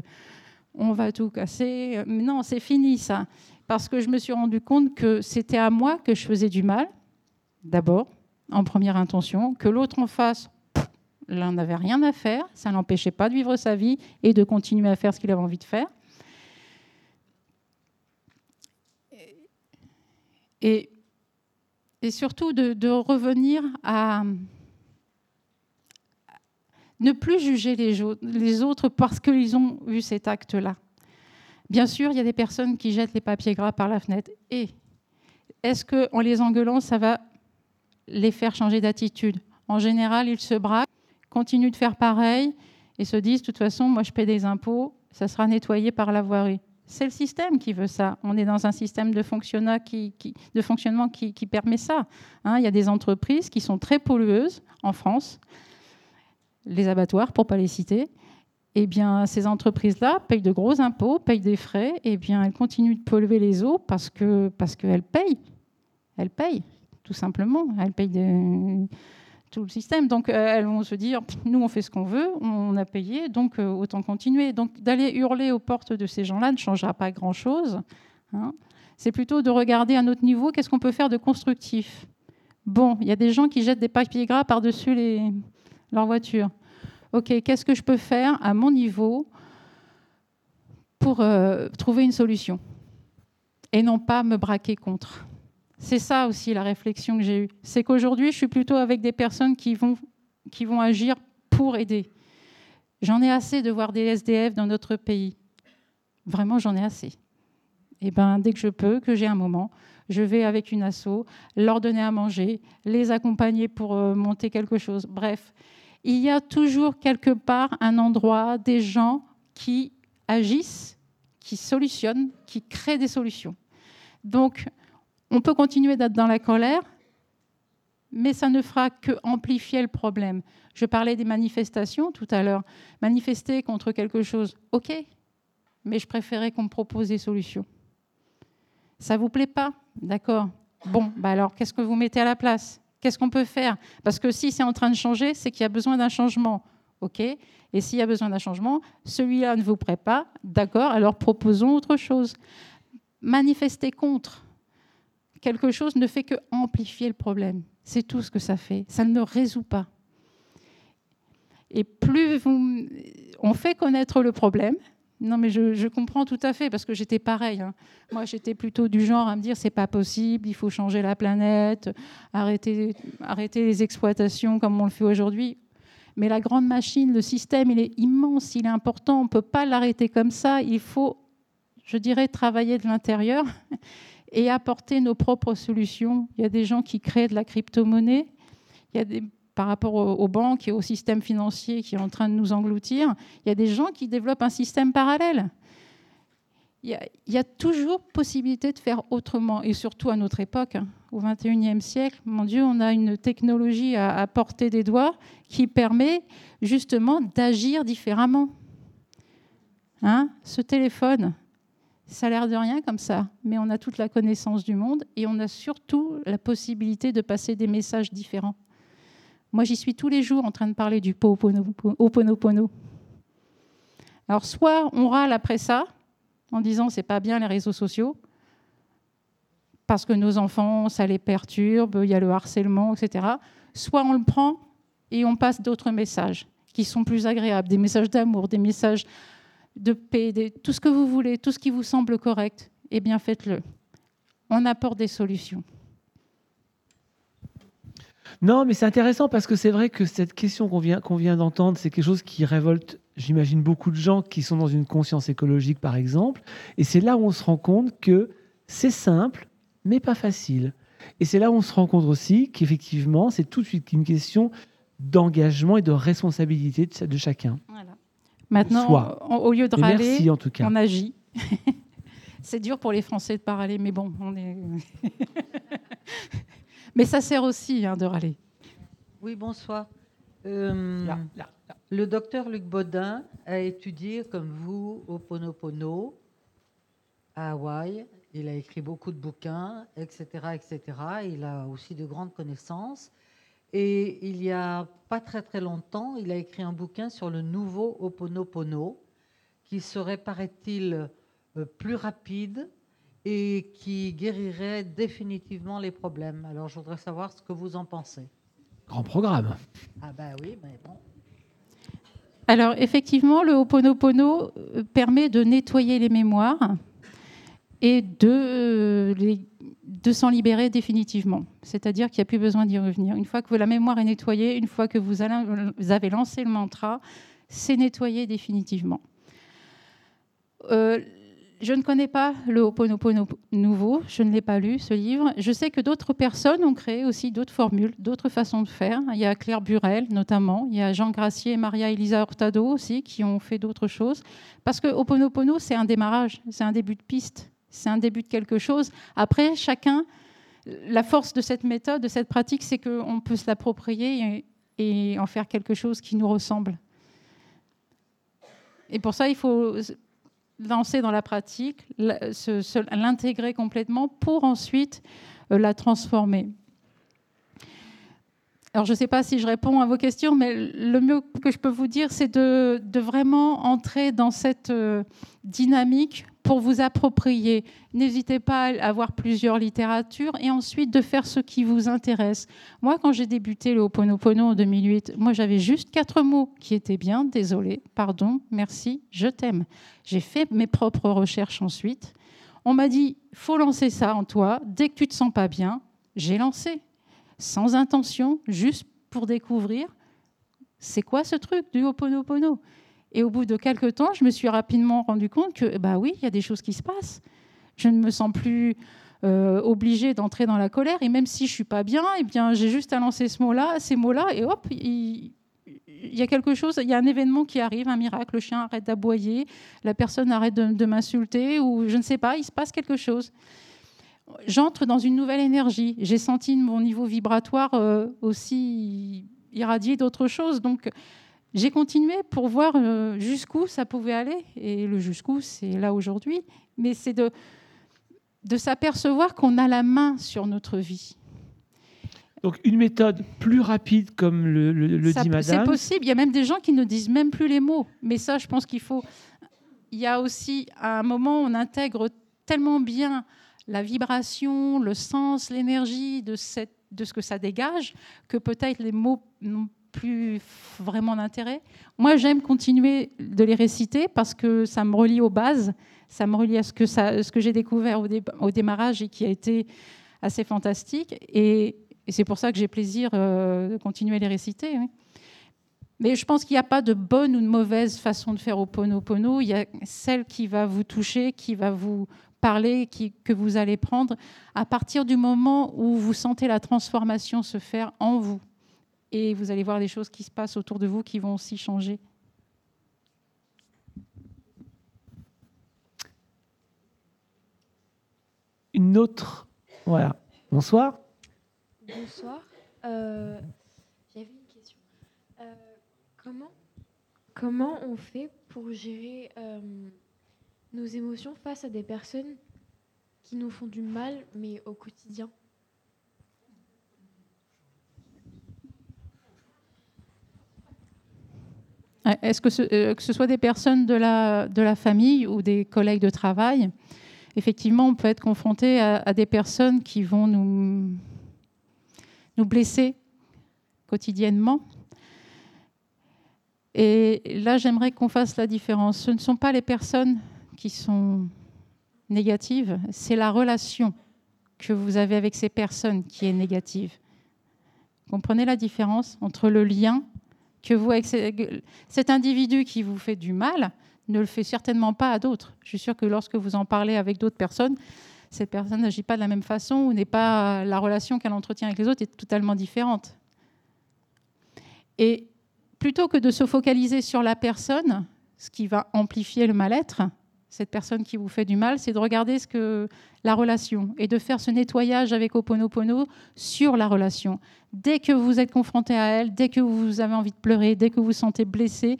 on va tout casser. Mais non, c'est fini ça. Parce que je me suis rendu compte que c'était à moi que je faisais du mal, d'abord, en première intention, que l'autre en face, l'un n'avait rien à faire, ça n'empêchait pas de vivre sa vie et de continuer à faire ce qu'il avait envie de faire. Et surtout de, revenir à ne plus juger les, autres parce qu'ils ont vu cet acte-là. Bien sûr, il y a des personnes qui jettent les papiers gras par la fenêtre. Et est-ce qu'en les engueulant, ça va les faire changer d'attitude? En général, ils se braquent continuent de faire pareil et se disent, de toute façon, moi je paie des impôts, ça sera nettoyé par la voirie. C'est le système qui veut ça. On est dans un système de, fonctionnement qui, de fonctionnement qui, permet ça. Hein. il y a des entreprises qui sont très pollueuses en France, les abattoirs pour ne pas les citer. Eh bien, ces entreprises-là payent de gros impôts, payent des frais, eh bien, elles continuent de polluer les eaux parce qu'elles parce qu'elles payent. Elles payent, tout simplement. Elles payent tout le système. Donc euh, elles vont se dire, nous on fait ce qu'on veut, on a payé, donc euh, autant continuer. Donc d'aller hurler aux portes de ces gens-là ne changera pas grand-chose. Hein. C'est plutôt de regarder à notre niveau qu'est-ce qu'on peut faire de constructif? Bon, il y a des gens qui jettent des papiers gras par-dessus les... leur voiture. Ok, qu'est-ce que je peux faire à mon niveau pour euh, trouver une solution et non pas me braquer contre? C'est ça aussi la réflexion que j'ai eue. C'est qu'aujourd'hui, je suis plutôt avec des personnes qui vont, qui vont agir pour aider. J'en ai assez de voir des SDF dans notre pays. Vraiment, j'en ai assez. Et eh ben, dès que je peux, que j'ai un moment, je vais avec une asso, leur donner à manger, les accompagner pour euh, monter quelque chose. Bref, il y a toujours quelque part un endroit, des gens qui agissent, qui solutionnent, qui créent des solutions. Donc, on peut continuer d'être dans la colère, mais ça ne fera que amplifier le problème. Je parlais des manifestations tout à l'heure. Manifester contre quelque chose, ok, mais je préférais qu'on me propose des solutions. Ça vous plaît pas? D'accord. Bon, bah alors qu'est-ce que vous mettez à la place? Qu'est-ce qu'on peut faire? Parce que si c'est en train de changer, c'est qu'il y a besoin d'un changement. OK? Et s'il y a besoin d'un changement, celui-là ne vous plaît pas, d'accord, alors proposons autre chose. Manifester contre, quelque chose ne fait que amplifier le problème. C'est tout ce que ça fait. Ça ne résout pas. Et plus on fait connaître le problème, non mais je, comprends tout à fait parce que j'étais pareil. Hein. Moi j'étais plutôt du genre à me dire c'est pas possible, il faut changer la planète, arrêter, arrêter les exploitations comme on le fait aujourd'hui. Mais la grande machine, le système, il est immense, il est important, on ne peut pas l'arrêter comme ça. Il faut, je dirais, travailler de l'intérieur et apporter nos propres solutions. Il y a des gens qui créent de la crypto-monnaie. Il y a des, par rapport aux, banques et au système financier qui est en train de nous engloutir, il y a des gens qui développent un système parallèle. Il y, a, toujours possibilité de faire autrement, et surtout à notre époque, hein, au XXIe siècle. Mon Dieu, on a une technologie à, portée des doigts qui permet justement d'agir différemment. Hein, ce téléphone, ça a l'air de rien comme ça, mais on a toute la connaissance du monde et on a surtout la possibilité de passer des messages différents. Moi, j'y suis tous les jours en train de parler du Ho'oponopono. Alors, soit on râle après ça, en disant c'est pas bien les réseaux sociaux, parce que nos enfants, ça les perturbe, il y a le harcèlement, etc. Soit on le prend et on passe d'autres messages qui sont plus agréables, des messages d'amour, des messages de paix, tout ce que vous voulez, tout ce qui vous semble correct, eh bien faites-le. On apporte des solutions. Non, mais c'est intéressant parce que c'est vrai que cette question qu'on vient, qu'on vient d'entendre, c'est quelque chose qui révolte, j'imagine, beaucoup de gens qui sont dans une conscience écologique, par exemple. Et c'est là où on se rend compte que c'est simple, mais pas facile. Et c'est là où on se rend compte aussi qu'effectivement, c'est tout de suite une question d'engagement et de responsabilité de chacun. Voilà. Maintenant, au lieu de râler, en tout cas. on agit. c'est dur pour les Français de pas râler, mais bon, on est. mais ça sert aussi hein, de râler. Oui, bonsoir. Euh, le docteur Luc Baudin a étudié, comme vous, au Ponopono, à Hawaï. Il a écrit beaucoup de bouquins, etc., etc. Il a aussi de grandes connaissances. Et il y a pas très très longtemps, il a écrit un bouquin sur le nouveau Oponopono, qui serait, paraît-il, euh, plus rapide et qui guérirait définitivement les problèmes. Alors je voudrais savoir ce que vous en pensez. Grand programme. Ah ben oui, mais bon. Alors effectivement, le Oponopono euh, permet de nettoyer les mémoires et de euh, de s'en libérer définitivement. C'est-à-dire qu'il n'y a plus besoin d'y revenir. Une fois que la mémoire est nettoyée, une fois que vous, avez lancé le mantra, c'est nettoyé définitivement. Euh, je ne connais pas le Ho'oponopono nouveau, je ne l'ai pas lu, ce livre. Je sais que d'autres personnes ont créé aussi d'autres formules, d'autres façons de faire. Il y a Claire Burel, notamment. Il y a Jean Gracier et Maria Elisa Hurtado aussi, qui ont fait d'autres choses. Parce que Ho'oponopono, c'est un démarrage, c'est un début de piste, c'est un début de quelque chose. Après, chacun, la force de cette méthode, de cette pratique, c'est qu'on peut se l'approprier et, et en faire quelque chose qui nous ressemble. Et pour ça, il faut lancer dans la pratique, l'intégrer complètement pour ensuite euh, la transformer. Alors, je ne sais pas si je réponds à vos questions, mais le mieux que je peux vous dire, c'est de, vraiment entrer dans cette euh, dynamique pour vous approprier. N'hésitez pas à avoir plusieurs littératures et ensuite de faire ce qui vous intéresse. Moi, quand j'ai débuté le Ho'oponopono en 2008, moi j'avais juste quatre mots qui étaient bien. Désolé, pardon, merci, je t'aime. J'ai fait mes propres recherches ensuite. On m'a dit, faut lancer ça en toi. Dès que tu te sens pas bien, j'ai lancé, sans intention, juste pour découvrir. C'est quoi ce truc du Ho'oponopono? Et au bout de quelques temps, je me suis rapidement rendu compte que, bah oui, il y a des choses qui se passent. Je ne me sens plus euh, obligée d'entrer dans la colère. Et même si je suis pas bien, eh bien, j'ai juste à lancer ce mot-là, ces mots-là, et hop, il, y a quelque chose, il y a un événement qui arrive, un miracle. Le chien arrête d'aboyer, la personne arrête de, m'insulter, ou je ne sais pas, il se passe quelque chose. J'entre dans une nouvelle énergie. J'ai senti mon niveau vibratoire euh, aussi irradier d'autres choses. Donc, j'ai continué pour voir euh, jusqu'où ça pouvait aller. Et le jusqu'où, c'est là aujourd'hui. Mais c'est de, de s'apercevoir qu'on a la main sur notre vie. Donc une méthode plus rapide, comme le, le, dit Madame. C'est possible. Il y a même des gens qui ne disent même plus les mots. Mais ça, je pense qu'il faut. Il y a aussi à un moment, on intègre tellement bien la vibration, le sens, l'énergie de, cette, de ce que ça dégage, que peut-être les mots n'ont plus vraiment d'intérêt. Moi, j'aime continuer de les réciter parce que ça me relie aux bases, ça me relie à ce que, j'ai découvert au, démarrage et qui a été assez fantastique. Et, c'est pour ça que j'ai plaisir euh, de continuer à les réciter. Mais je pense qu'il n'y a pas de bonne ou de mauvaise façon de faire au pono. Il y a celle qui va vous toucher, qui va vous parler, que vous allez prendre à partir du moment où vous sentez la transformation se faire en vous et vous allez voir des choses qui se passent autour de vous qui vont aussi changer. Une autre. Voilà. Bonsoir. Bonsoir. Euh, J'avais une question. Euh, comment, comment on fait pour gérer euh, nos émotions face à des personnes qui nous font du mal, mais au quotidien? Est-ce que, euh, que, ce soit des personnes de la, de la famille ou des collègues de travail Effectivement, on peut être confronté à, des personnes qui vont nous, nous blesser quotidiennement. Et là, j'aimerais qu'on fasse la différence. Ce ne sont pas les personnes qui sont négatives, c'est la relation que vous avez avec ces personnes qui est négative. Comprenez la différence entre le lien que vous, cet individu qui vous fait du mal ne le fait certainement pas à d'autres. Je suis sûre que lorsque vous en parlez avec d'autres personnes, cette personne n'agit pas de la même façon ou n'est pas la relation qu'elle entretient avec les autres est totalement différente. Et plutôt que de se focaliser sur la personne, ce qui va amplifier le mal-être, cette personne qui vous fait du mal, c'est de regarder ce que la relation et de faire ce nettoyage avec Oponopono sur la relation. Dès que vous êtes confronté à elle, dès que vous avez envie de pleurer, dès que vous vous sentez blessé,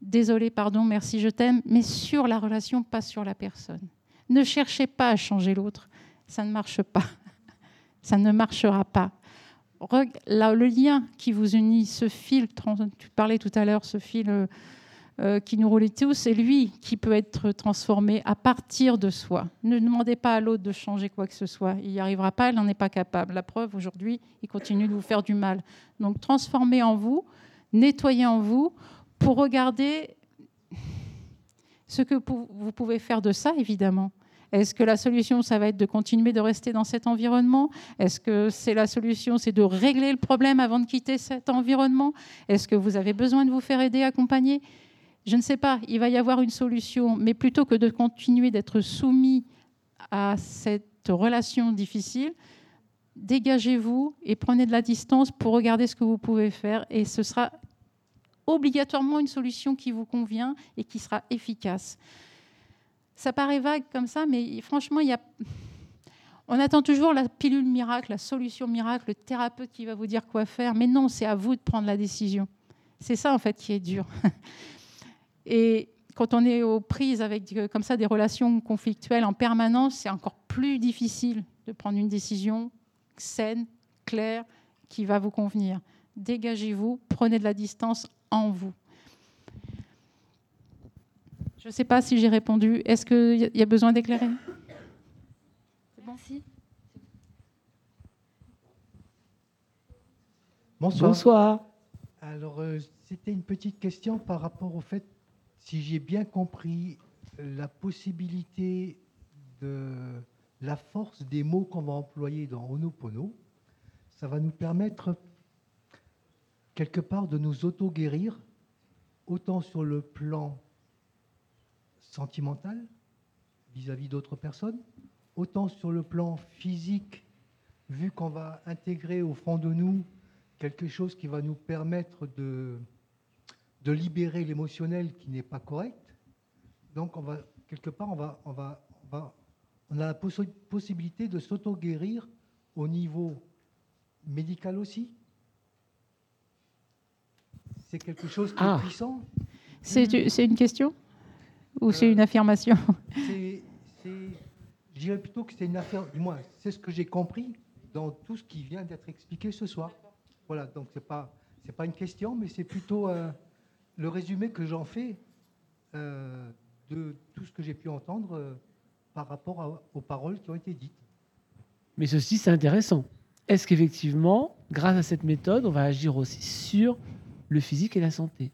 désolé, pardon, merci, je t'aime, mais sur la relation, pas sur la personne. Ne cherchez pas à changer l'autre, ça ne marche pas. Ça ne marchera pas. le lien qui vous unit, ce fil, tu parlais tout à l'heure, ce fil euh, qui nous relie tous, c'est lui qui peut être transformé à partir de soi. Ne demandez pas à l'autre de changer quoi que ce soit. Il n'y arrivera pas, il n'en est pas capable. La preuve, aujourd'hui, il continue de vous faire du mal. Donc transformez en vous, nettoyez en vous pour regarder ce que vous pouvez faire de ça, évidemment. Est-ce que la solution, ça va être de continuer de rester dans cet environnement? Est-ce que c'est la solution, c'est de régler le problème avant de quitter cet environnement? Est-ce que vous avez besoin de vous faire aider, accompagner? Je ne sais pas, il va y avoir une solution, mais plutôt que de continuer d'être soumis à cette relation difficile, dégagez-vous et prenez de la distance pour regarder ce que vous pouvez faire et ce sera obligatoirement une solution qui vous convient et qui sera efficace. Ça paraît vague comme ça, mais franchement, il y a... on attend toujours la pilule miracle, la solution miracle, le thérapeute qui va vous dire quoi faire, mais non, c'est à vous de prendre la décision. C'est ça en fait qui est dur. Et quand on est aux prises avec euh, comme ça des relations conflictuelles en permanence, c'est encore plus difficile de prendre une décision saine, claire, qui va vous convenir. Dégagez-vous, prenez de la distance en vous. Je ne sais pas si j'ai répondu. Est-ce qu'il y a besoin d'éclairer? Merci. Bonsoir. Bonsoir. Alors, euh, c'était une petite question par rapport au fait, si j'ai bien compris, la possibilité de la force des mots qu'on va employer dans Honopono, ça va nous permettre quelque part de nous auto-guérir, autant sur le plan sentimental vis-à-vis d'autres personnes, autant sur le plan physique, vu qu'on va intégrer au fond de nous quelque chose qui va nous permettre de, de libérer l'émotionnel qui n'est pas correct. Donc, on va, quelque part, on, va, on, va, on, va, on a la possibilité de s'auto-guérir au niveau médical aussi. C'est quelque chose qui est ah. puissant. C'est une question ou c'est une euh, affirmation Je dirais plutôt que c'est une affaire, du moins, c'est ce que j'ai compris dans tout ce qui vient d'être expliqué ce soir. Voilà, donc ce n'est pas, pas une question, mais c'est plutôt euh, le résumé que j'en fais euh, de tout ce que j'ai pu entendre par rapport aux paroles qui ont été dites. Mais ceci, c'est intéressant. Est-ce qu'effectivement, grâce à cette méthode, on va agir aussi sur le physique et la santé?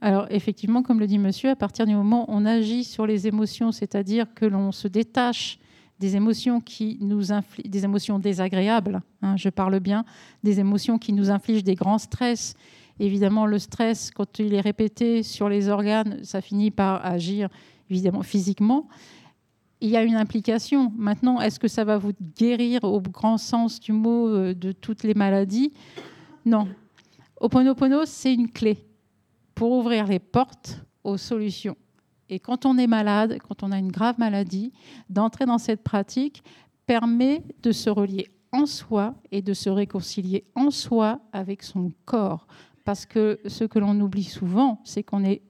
Alors effectivement, comme le dit monsieur, à partir du moment où on agit sur les émotions, c'est-à-dire que l'on se détache des émotions qui nous des émotions désagréables, hein, je parle bien, des émotions qui nous infligent des grands stress. Évidemment, le stress, quand il est répété sur les organes, ça finit par agir évidemment physiquement. Il y a une implication. Maintenant, est-ce que ça va vous guérir au grand sens du mot euh, de toutes les maladies? Non. Oponopono, c'est une clé pour ouvrir les portes aux solutions. Et quand on est malade, quand on a une grave maladie, d'entrer dans cette pratique permet de se relier en soi et de se réconcilier en soi avec son corps. Parce que ce que l'on oublie souvent, c'est qu'on est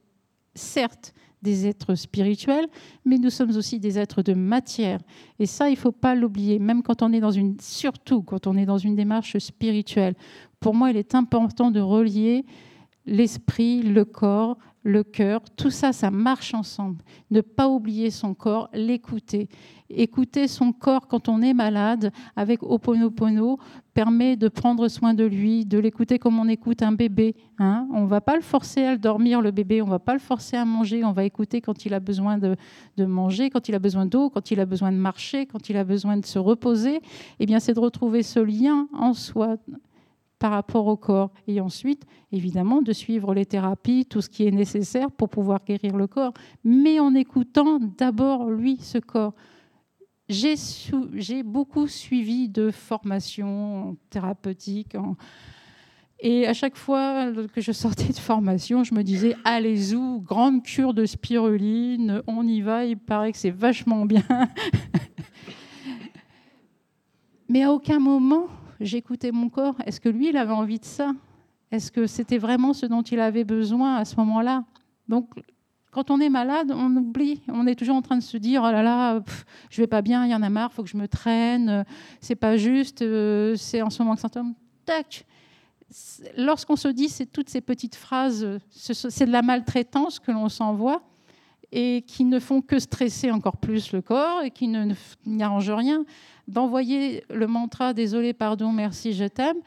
certes des êtres spirituels, mais nous sommes aussi des êtres de matière. Et ça, il ne faut pas l'oublier, même quand on est dans une, surtout quand on est dans une démarche spirituelle. Pour moi, il est important de relier l'esprit, le corps, le cœur, tout ça, ça marche ensemble. Ne pas oublier son corps, l'écouter. Écouter son corps quand on est malade avec Oponopono permet de prendre soin de lui, de l'écouter comme on écoute un bébé. Hein. on ne va pas le forcer à dormir, le bébé, on ne va pas le forcer à manger, on va écouter quand il a besoin de, de manger, quand il a besoin d'eau, quand il a besoin de marcher, quand il a besoin de se reposer. Eh bien, c'est de retrouver ce lien en soi par rapport au corps. Et ensuite, évidemment, de suivre les thérapies, tout ce qui est nécessaire pour pouvoir guérir le corps, mais en écoutant d'abord, lui, ce corps. J'ai beaucoup suivi de formations thérapeutiques. Et à chaque fois que je sortais de formation, je me disais allez-y, grande cure de spiruline, on y va, il paraît que c'est vachement bien. Mais à aucun moment, j'écoutais mon corps. Est-ce que lui, il avait envie de ça? Est-ce que c'était vraiment ce dont il avait besoin à ce moment-là? Quand on est malade, on oublie. On est toujours en train de se dire oh là là, je vais pas bien, il y en a marre, faut que je me traîne. C'est pas juste. Euh, c'est en ce moment que symptôme. Tac. Lorsqu'on se dit c'est toutes ces petites phrases, c'est de la maltraitance que l'on s'envoie et qui ne font que stresser encore plus le corps et qui ne n'arrangent rien d'envoyer le mantra désolé, pardon, merci, je t'aime,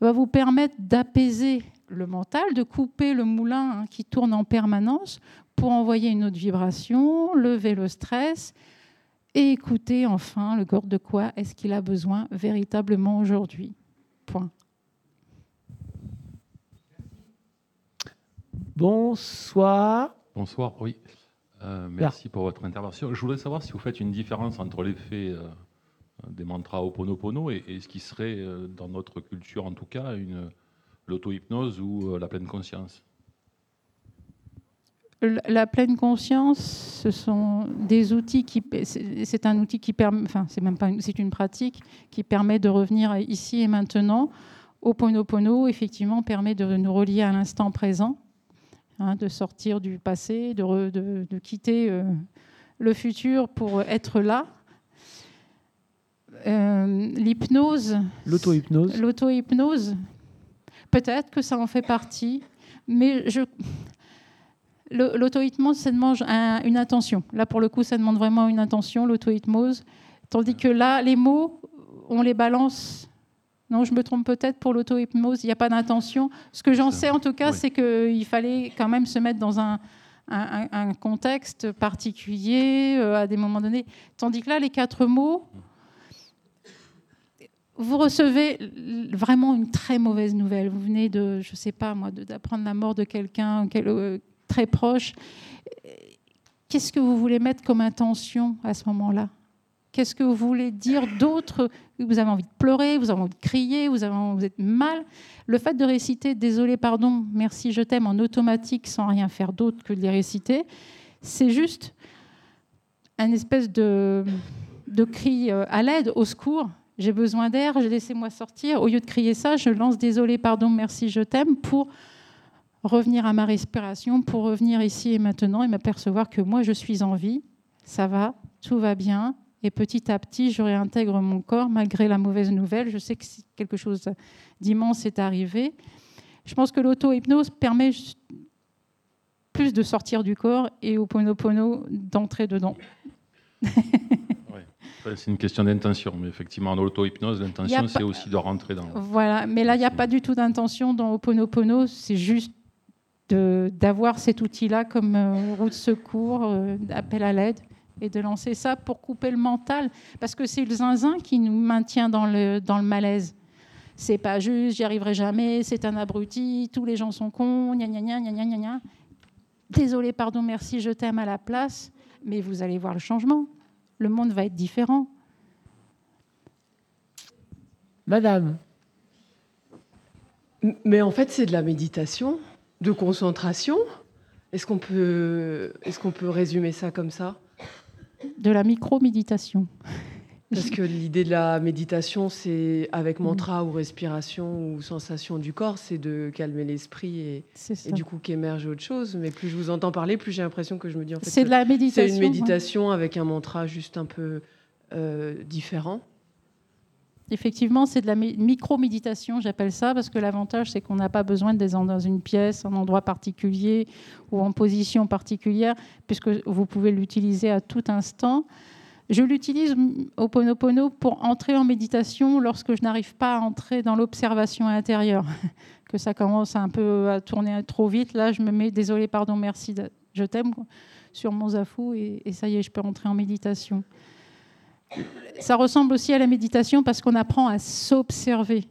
va vous permettre d'apaiser le mental, de couper le moulin hein, qui tourne en permanence pour envoyer une autre vibration, lever le stress et écouter enfin le corps de quoi est-ce qu'il a besoin véritablement aujourd'hui. Point. Bonsoir. Bonsoir, oui. Euh, merci pour votre intervention. Je voudrais savoir si vous faites une différence entre l'effet euh, des mantras Oponopono et, et ce qui serait, euh, dans notre culture en tout cas, une, l'auto-hypnose ou la pleine conscience. La pleine conscience, ce sont des outils qui. C'est un outil qui permet. Enfin, c'est même pas. C'est une pratique qui permet de revenir ici et maintenant. Oponopono, effectivement, permet de nous relier à l'instant présent Hein, de sortir du passé, de, quitter euh, le futur pour être là. Euh, l'hypnose. L'auto-hypnose. L'auto-hypnose. Peut-être que ça en fait partie, mais je. L'auto-hypnose, ça demande une intention. Là, pour le coup, ça demande vraiment une intention, l'auto-hypnose. Tandis que là, les mots, on les balance non, je me trompe peut-être pour l'auto-hypnose, il n'y a pas d'intention. Ce que j'en sais en tout cas, c'est qu'il fallait quand même se mettre dans un, contexte particulier euh, à des moments donnés. Tandis que là, les quatre mots, vous recevez vraiment une très mauvaise nouvelle. Vous venez de, je ne sais pas moi, d'apprendre la mort de quelqu'un euh, très proche. Qu'est-ce que vous voulez mettre comme intention à ce moment-là? Qu'est-ce que vous voulez dire d'autre? Vous avez envie de pleurer, vous avez envie de crier, vous, avez, êtes mal. Le fait de réciter désolé, pardon, merci, je t'aime en automatique sans rien faire d'autre que de les réciter, c'est juste un espèce de, de cri euh, à l'aide, au secours. J'ai besoin d'air, laissez-moi sortir. Au lieu de crier ça, je lance désolé, pardon, merci, je t'aime pour revenir à ma respiration, pour revenir ici et maintenant et m'apercevoir que moi, je suis en vie, ça va, tout va bien, et petit à petit, je réintègre mon corps malgré la mauvaise nouvelle. Je sais que quelque chose d'immense est arrivé. Je pense que l'auto-hypnose permet plus de sortir du corps et au Ponopono d'entrer dedans. c'est une question d'intention, mais effectivement, en auto-hypnose, l'intention, c'est aussi de rentrer dans. Voilà, mais là, il n'y a pas du tout d'intention dans Oponopono, c'est juste d'avoir cet outil-là comme euh, roue de secours, euh, appel à l'aide et de lancer ça pour couper le mental. Parce que c'est le zinzin qui nous maintient dans le, dans le malaise. C'est pas juste, j'y arriverai jamais, c'est un abruti, tous les gens sont cons, gna gna gna gna gna gna. Désolé, pardon, merci, je t'aime à la place, mais vous allez voir le changement. Le monde va être différent. Madame. Mais en fait, c'est de la méditation, de concentration. Est-ce qu'on peut, est qu'on peut résumer ça comme ça? De la micro-méditation. Parce que l'idée de la méditation, c'est avec mantra ou respiration ou sensation du corps, c'est de calmer l'esprit et, du coup qu'émerge autre chose. Mais plus je vous entends parler, plus j'ai l'impression que je me dis en fait c'est de la méditation. C'est une méditation avec un mantra juste un peu euh, différent. Effectivement, c'est de la micro-méditation, j'appelle ça, parce que l'avantage, c'est qu'on n'a pas besoin d'être dans une pièce, un endroit particulier ou en position particulière, puisque vous pouvez l'utiliser à tout instant. Je l'utilise au Ponopono pour entrer en méditation lorsque je n'arrive pas à entrer dans l'observation intérieure, que ça commence un peu à tourner trop vite. Là, je me mets désolé, pardon, merci, je t'aime sur mon zafou et, et ça y est, je peux entrer en méditation ça ressemble aussi à la méditation parce qu'on apprend à s'observer.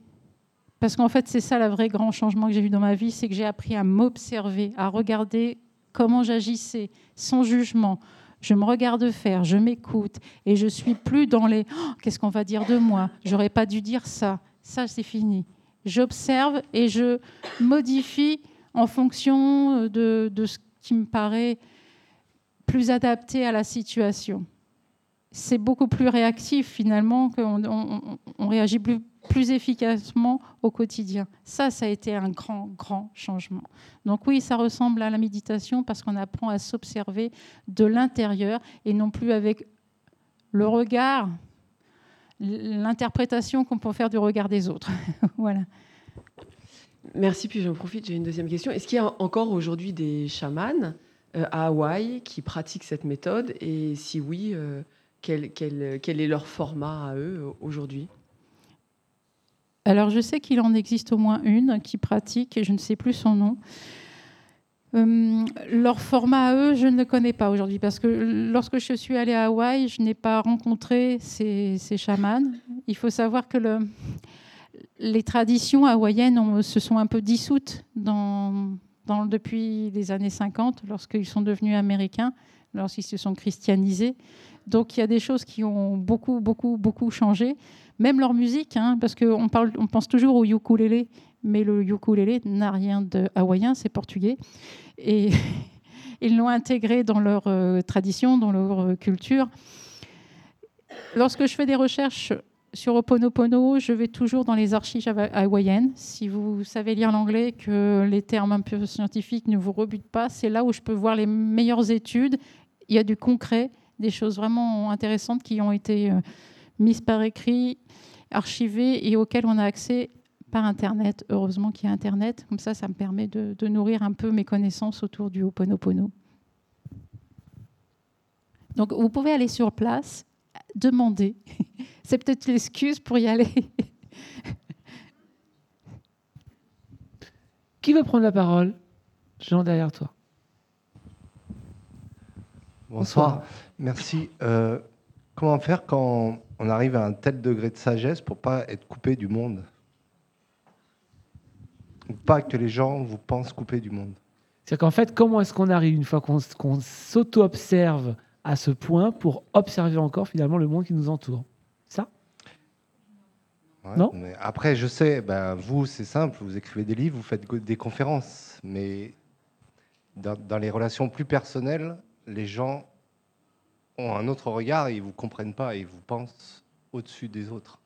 Parce qu'en fait, c'est ça le vrai grand changement que j'ai vu dans ma vie, c'est que j'ai appris à m'observer, à regarder comment j'agissais, sans jugement. Je me regarde faire, je m'écoute et je suis plus dans les oh, qu'est-ce qu'on va dire de moi? J'aurais pas dû dire ça. Ça, c'est fini. J'observe et je modifie en fonction de, de ce qui me paraît plus adapté à la situation c'est beaucoup plus réactif finalement, qu'on on, réagit plus, plus, efficacement au quotidien. Ça, ça a été un grand, grand changement. Donc oui, ça ressemble à la méditation parce qu'on apprend à s'observer de l'intérieur et non plus avec le regard, l'interprétation qu'on peut faire du regard des autres. voilà. Merci, puis j'en profite, j'ai une deuxième question. Est-ce qu'il y a encore aujourd'hui des chamans euh, à Hawaï qui pratiquent cette méthode? Et si oui, quel, est leur format à eux aujourd'hui? Alors, je sais qu'il en existe au moins une qui pratique, et je ne sais plus son nom. Euh, leur format à eux, je ne le connais pas aujourd'hui parce que lorsque je suis allée à Hawaï, je n'ai pas rencontré ces, chamans. Il faut savoir que le, les traditions hawaïennes se sont un peu dissoutes depuis les années 50, lorsqu'ils sont devenus américains, lorsqu'ils se sont christianisés. Donc il y a des choses qui ont beaucoup, beaucoup, beaucoup changé. Même leur musique, hein, parce qu'on on pense toujours au ukulélé, mais le ukulélé n'a rien de hawaïen, c'est portugais. Et ils l'ont intégré dans leur euh, tradition, dans leur euh, culture. Lorsque je fais des recherches sur Oponopono, je vais toujours dans les archives hawaïennes. Si vous savez lire l'anglais, que les termes un peu scientifiques ne vous rebutent pas, c'est là où je peux voir les meilleures études. Il y a du concret, des choses vraiment intéressantes qui ont été euh, mises par écrit, archivées et auxquelles on a accès par Internet. Heureusement qu'il y a Internet. Comme ça, ça me permet de, de nourrir un peu mes connaissances autour du Oponopono. Donc, vous pouvez aller sur place, demander. C'est peut-être l'excuse pour y aller. Qui veut prendre la parole? Jean, derrière toi. Bonsoir. Merci. Euh, comment faire quand on arrive à un tel degré de sagesse pour pas être coupé du monde? Ou pas que les gens vous pensent coupé du monde? C'est qu'en fait, comment est-ce qu'on arrive une fois qu'on s'auto-observe à ce point pour observer encore finalement le monde qui nous entoure Ça? Non? mais Après, je sais, ben, vous, c'est simple, vous écrivez des livres, vous faites des conférences, mais dans les relations plus personnelles, les gens ont un autre regard et ils vous comprennent pas et ils vous pensent au-dessus des autres.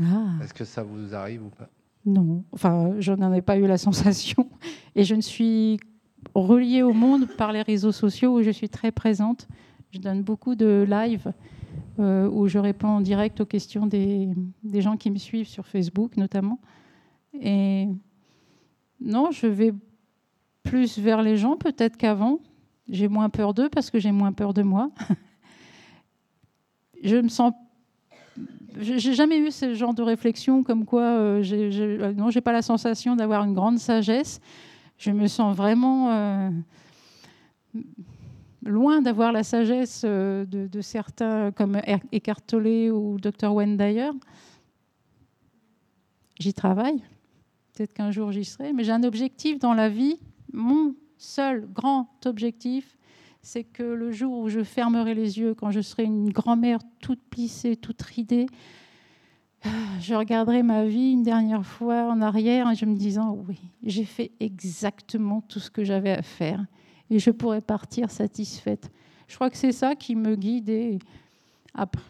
Ah. Est-ce que ça vous arrive ou pas? Non, enfin, je n'en ai pas eu la sensation. Et je ne suis reliée au monde par les réseaux sociaux où je suis très présente. Je donne beaucoup de live euh, où je réponds en direct aux questions des, gens qui me suivent sur Facebook notamment. Et non, je vais plus vers les gens peut-être qu'avant. J'ai moins peur d'eux parce que j'ai moins peur de moi. je me sens. J'ai jamais eu ce genre de réflexion comme quoi euh, j'ai, euh, non, j'ai pas la sensation d'avoir une grande sagesse. Je me sens vraiment euh, loin d'avoir la sagesse de, de, certains comme Eckhart Tolle ou Dr. Wendayer. J'y travaille. Peut-être qu'un jour j'y serai, mais j'ai un objectif dans la vie. Mon seul grand objectif, c'est que le jour où je fermerai les yeux, quand je serai une grand-mère toute plissée, toute ridée, je regarderai ma vie une dernière fois en arrière en je me disant oui, j'ai fait exactement tout ce que j'avais à faire et je pourrais partir satisfaite. Je crois que c'est ça qui me guide et après,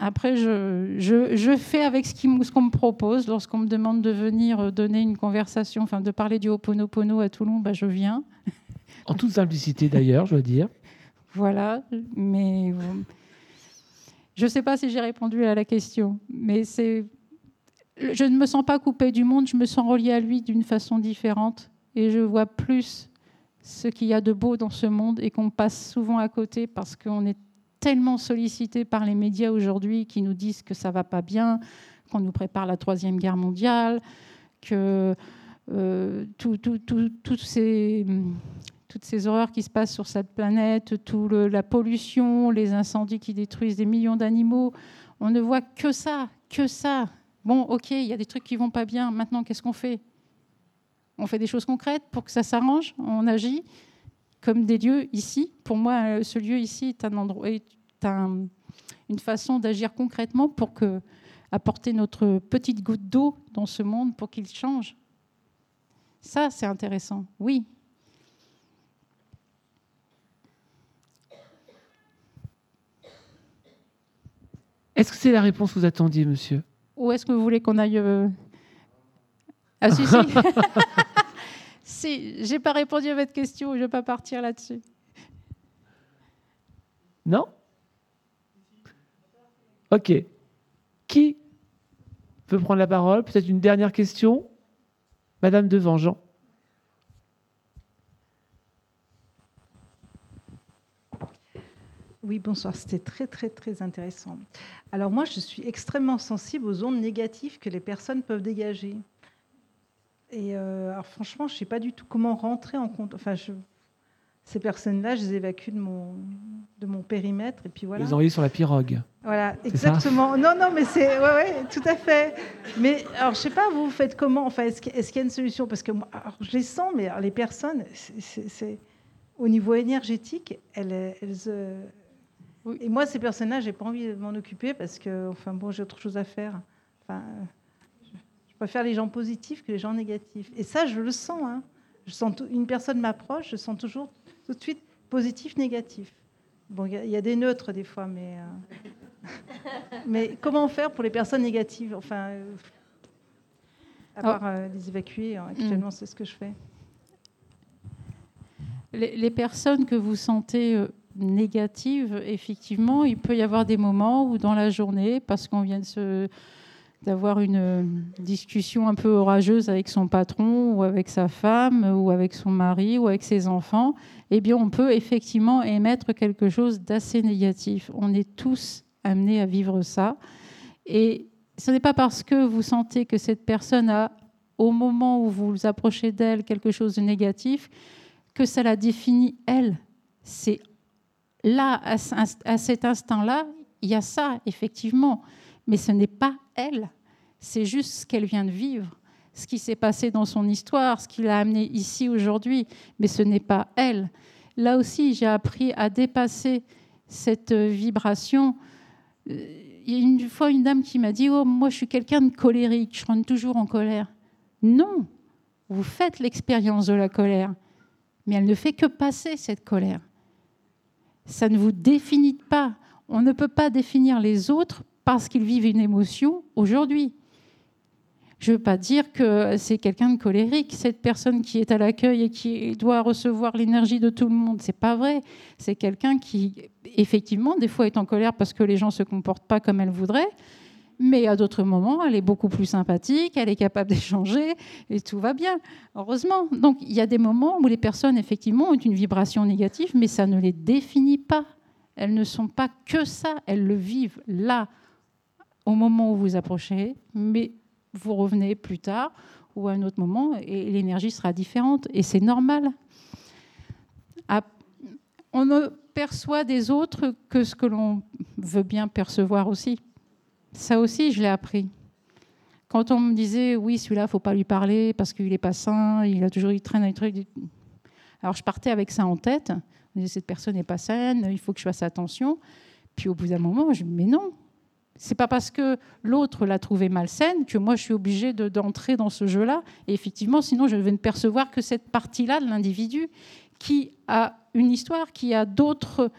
après, je, je, fais avec ce qu'on me propose. Lorsqu'on me demande de venir euh, donner une conversation, enfin de parler du Ho'oponopono à Toulon, bah, je viens. En toute simplicité d'ailleurs, je dois dire. Voilà, mais je ne sais pas si j'ai répondu à la question, mais je ne me sens pas coupée du monde, je me sens reliée à lui d'une façon différente, et je vois plus ce qu'il y a de beau dans ce monde et qu'on passe souvent à côté parce qu'on est tellement sollicité par les médias aujourd'hui qui nous disent que ça va pas bien, qu'on nous prépare la troisième guerre mondiale, que euh, toutes ces horreurs qui se passent sur cette planète, toute la pollution, les incendies qui détruisent des millions d'animaux, on ne voit que ça, que ça. Bon, ok, il y a des trucs qui vont pas bien. Maintenant, qu'est-ce qu'on fait? On fait des choses concrètes pour que ça s'arrange. On agit comme des lieux ici. Pour moi, ce lieu ici est un endroit, est une façon d'agir concrètement pour apporter notre petite goutte d'eau dans ce monde pour qu'il change. Ça, c'est intéressant. Oui. Est-ce que c'est la réponse que vous attendiez, monsieur? Ou est-ce que vous voulez qu'on aille euh, Ah si, si. si, j'ai pas répondu à votre question, je ne vais pas partir là-dessus. Non? Ok. Qui veut prendre la parole? Peut-être une dernière question? Madame de Jean. Oui, bonsoir. C'était très, très, très intéressant. Alors moi, je suis extrêmement sensible aux ondes négatives que les personnes peuvent dégager. Et euh, alors franchement, je ne sais pas du tout comment rentrer en compte. Enfin, je... ces personnes-là, je les évacue de mon, de mon périmètre. Et puis voilà. Les envoyer sur la pirogue. Voilà, exactement. Non, non, mais c'est. Ouais, ouais, tout à fait. Mais alors, je sais pas, vous, faites comment Enfin, est-ce qu'il y a une solution? Parce que moi, je les sens, mais les personnes, c'est. Au niveau énergétique, elles. elles Et moi, ces personnes-là, j'ai pas envie de m'en occuper parce que, enfin, bon, j'ai autre chose à faire. Enfin, je préfère les gens positifs que les gens négatifs. Et ça, je le sens. Hein. Je sens une personne m'approche, je sens toujours tout de suite positif, négatif. Bon, il y, a des neutres des fois, mais, euh, mais comment faire pour les personnes négatives? Enfin, euh, à part euh, les évacuer, hein, actuellement, mm. c'est ce que je fais. Les, personnes que vous sentez négatives, effectivement, il peut y avoir des moments où dans la journée, parce qu'on vient d'avoir une discussion un peu orageuse avec son patron ou avec sa femme ou avec son mari ou avec ses enfants, eh bien, on peut effectivement émettre quelque chose d'assez négatif. On est tous amenés à vivre ça. Et ce n'est pas parce que vous sentez que cette personne a, au moment où vous vous approchez d'elle, quelque chose de négatif, que ça la définit elle. C'est là, à cet instant-là, il y a ça, effectivement mais ce n'est pas elle. C'est juste ce qu'elle vient de vivre, ce qui s'est passé dans son histoire, ce qui l'a amené ici aujourd'hui, mais ce n'est pas elle. Là aussi, j'ai appris à dépasser cette vibration. Euh, il y a une fois une dame qui m'a dit Oh, moi, je suis quelqu'un de colérique, je rentre toujours en colère. Non, vous faites l'expérience de la colère, mais elle ne fait que passer cette colère. Ça ne vous définit pas. On ne peut pas définir les autres parce qu'ils vivent une émotion aujourd'hui. Je ne veux pas dire que c'est quelqu'un de colérique, cette personne qui est à l'accueil et qui doit recevoir l'énergie de tout le monde. C'est pas vrai. C'est quelqu'un qui, effectivement, des fois est en colère parce que les gens ne se comportent pas comme elle voudrait, mais à d'autres moments, elle est beaucoup plus sympathique, elle est capable d'échanger et tout va bien, heureusement. Donc il y a des moments où les personnes, effectivement, ont une vibration négative, mais ça ne les définit pas. Elles ne sont pas que ça, elles le vivent là, au moment où vous approchez, mais vous revenez plus tard ou à un autre moment et l'énergie sera différente. Et c'est normal. On ne perçoit des autres que ce que l'on veut bien percevoir aussi. Ça aussi, je l'ai appris. Quand on me disait, oui, celui-là, il faut pas lui parler parce qu'il n'est pas sain, il a toujours, il traîne un truc. Alors je partais avec ça en tête. Je disais, cette personne n'est pas saine, il faut que je fasse attention. Puis au bout d'un moment, je me dis, mais non, c'est pas parce que l'autre l'a trouvée malsaine que moi je suis obligée d'entrer dans ce jeu-là. Et effectivement, sinon je vais ne percevoir que cette partie-là de l'individu qui a une histoire, qui a d'autres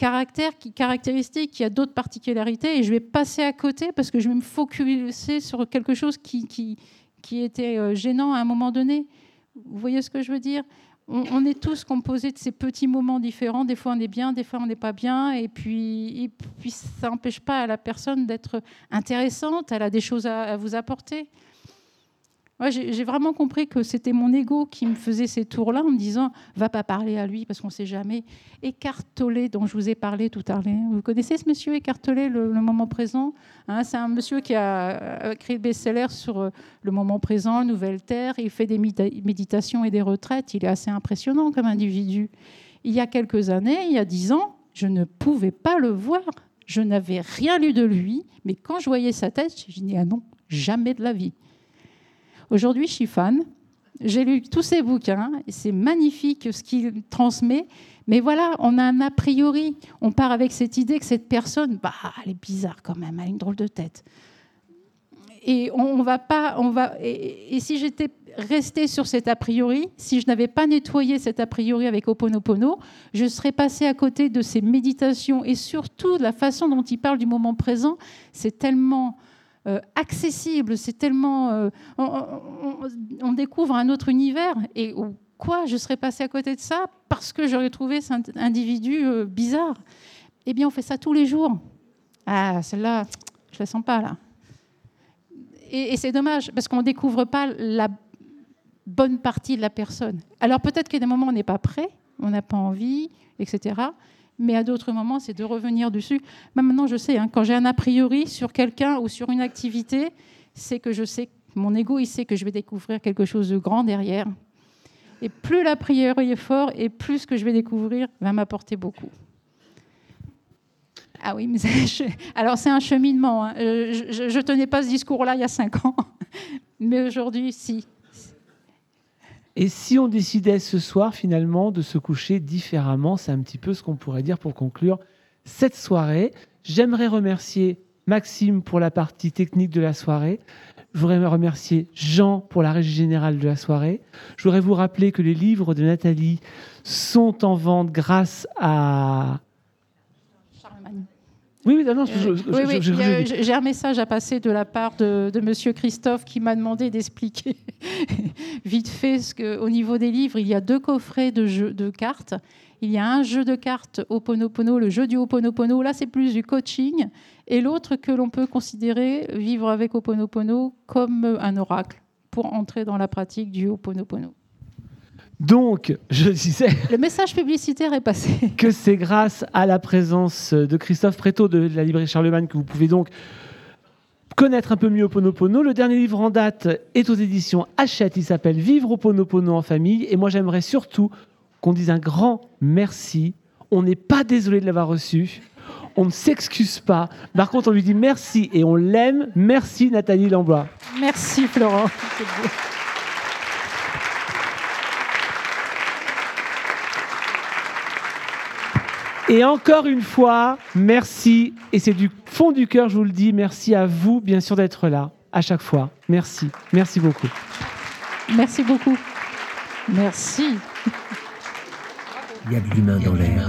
caractères, qui, caractéristiques, qui a d'autres particularités, et je vais passer à côté parce que je vais me focuser sur quelque chose qui, qui, était euh, gênant à un moment donné. Vous voyez ce que je veux dire? On, est tous composés de ces petits moments différents. Des fois, on est bien, des fois, on n'est pas bien. Et puis, puis ça n'empêche pas à la personne d'être intéressante. Elle a des choses à vous apporter j'ai vraiment compris que c'était mon ego qui me faisait ces tours-là en me disant va pas parler à lui parce qu'on ne sait jamais. Écartolé, dont je vous ai parlé tout à l'heure. Vous connaissez ce monsieur Écartolé, le, moment présent? Hein, C'est un monsieur qui a écrit le best-seller sur euh, le moment présent, Nouvelle Terre. Il fait des méditations et des retraites. Il est assez impressionnant comme individu. Il y a quelques années, il y a dix ans, je ne pouvais pas le voir. Je n'avais rien lu de lui, mais quand je voyais sa tête, je dis ah non, jamais de la vie. Aujourd'hui, je suis fan. J'ai lu tous ses bouquins. C'est magnifique ce qu'il transmet. Mais voilà, on a un a priori. On part avec cette idée que cette personne, bah, elle est bizarre quand même, elle a une drôle de tête. Et on, va pas, on va. Et, si j'étais restée sur cet a priori, si je n'avais pas nettoyé cet a priori avec Oponopono, je serais passée à côté de ces méditations et surtout de la façon dont il parle du moment présent. C'est tellement euh, accessible, c'est tellement... Euh, on, découvre un autre univers. Et quoi, je serais passé à côté de ça parce que j'aurais trouvé cet individu euh, bizarre? Eh bien, on fait ça tous les jours. Ah, celle-là, je la sens pas là. Et, c'est dommage parce qu'on ne découvre pas la bonne partie de la personne. Alors peut-être qu'à des moments, on n'est pas prêt, on n'a pas envie, etc mais à d'autres moments, c'est de revenir dessus. maintenant, je sais, hein, quand j'ai un a priori sur quelqu'un ou sur une activité, c'est que je sais, mon ego, il sait que je vais découvrir quelque chose de grand derrière. Et plus la prière est forte, et plus ce que je vais découvrir va m'apporter beaucoup. Ah oui, mais alors c'est un cheminement. Hein. Euh, je ne tenais pas ce discours-là il y a cinq ans, mais aujourd'hui, si. Et si on décidait ce soir finalement de se coucher différemment, c'est un petit peu ce qu'on pourrait dire pour conclure cette soirée. J'aimerais remercier Maxime pour la partie technique de la soirée. Je voudrais remercier Jean pour la régie générale de la soirée. Je voudrais vous rappeler que les livres de Nathalie sont en vente grâce à oui, oui, non, j'ai un message à passer de la part de, de Monsieur Christophe qui m'a demandé d'expliquer vite fait ce que, au niveau des livres, il y a deux coffrets de, jeux, de cartes. Il y a un jeu de cartes Oponopono, le jeu du Oponopono. Là, c'est plus du coaching. Et l'autre que l'on peut considérer vivre avec Oponopono comme un oracle pour entrer dans la pratique du Oponopono. Donc, je disais. Le message publicitaire est passé. Que c'est grâce à la présence de Christophe Préto de la librairie Charlemagne que vous pouvez donc connaître un peu mieux Oponopono. Le dernier livre en date est aux éditions Hachette. Il s'appelle Vivre Oponopono en famille. Et moi, j'aimerais surtout qu'on dise un grand merci. On n'est pas désolé de l'avoir reçu. On ne s'excuse pas. Par contre, on lui dit merci et on l'aime. Merci Nathalie Lambois. Merci Florent. Et encore une fois, merci. Et c'est du fond du cœur, je vous le dis. Merci à vous, bien sûr, d'être là à chaque fois. Merci. Merci beaucoup. Merci beaucoup. Merci. Il y a de l'humain dans l'air.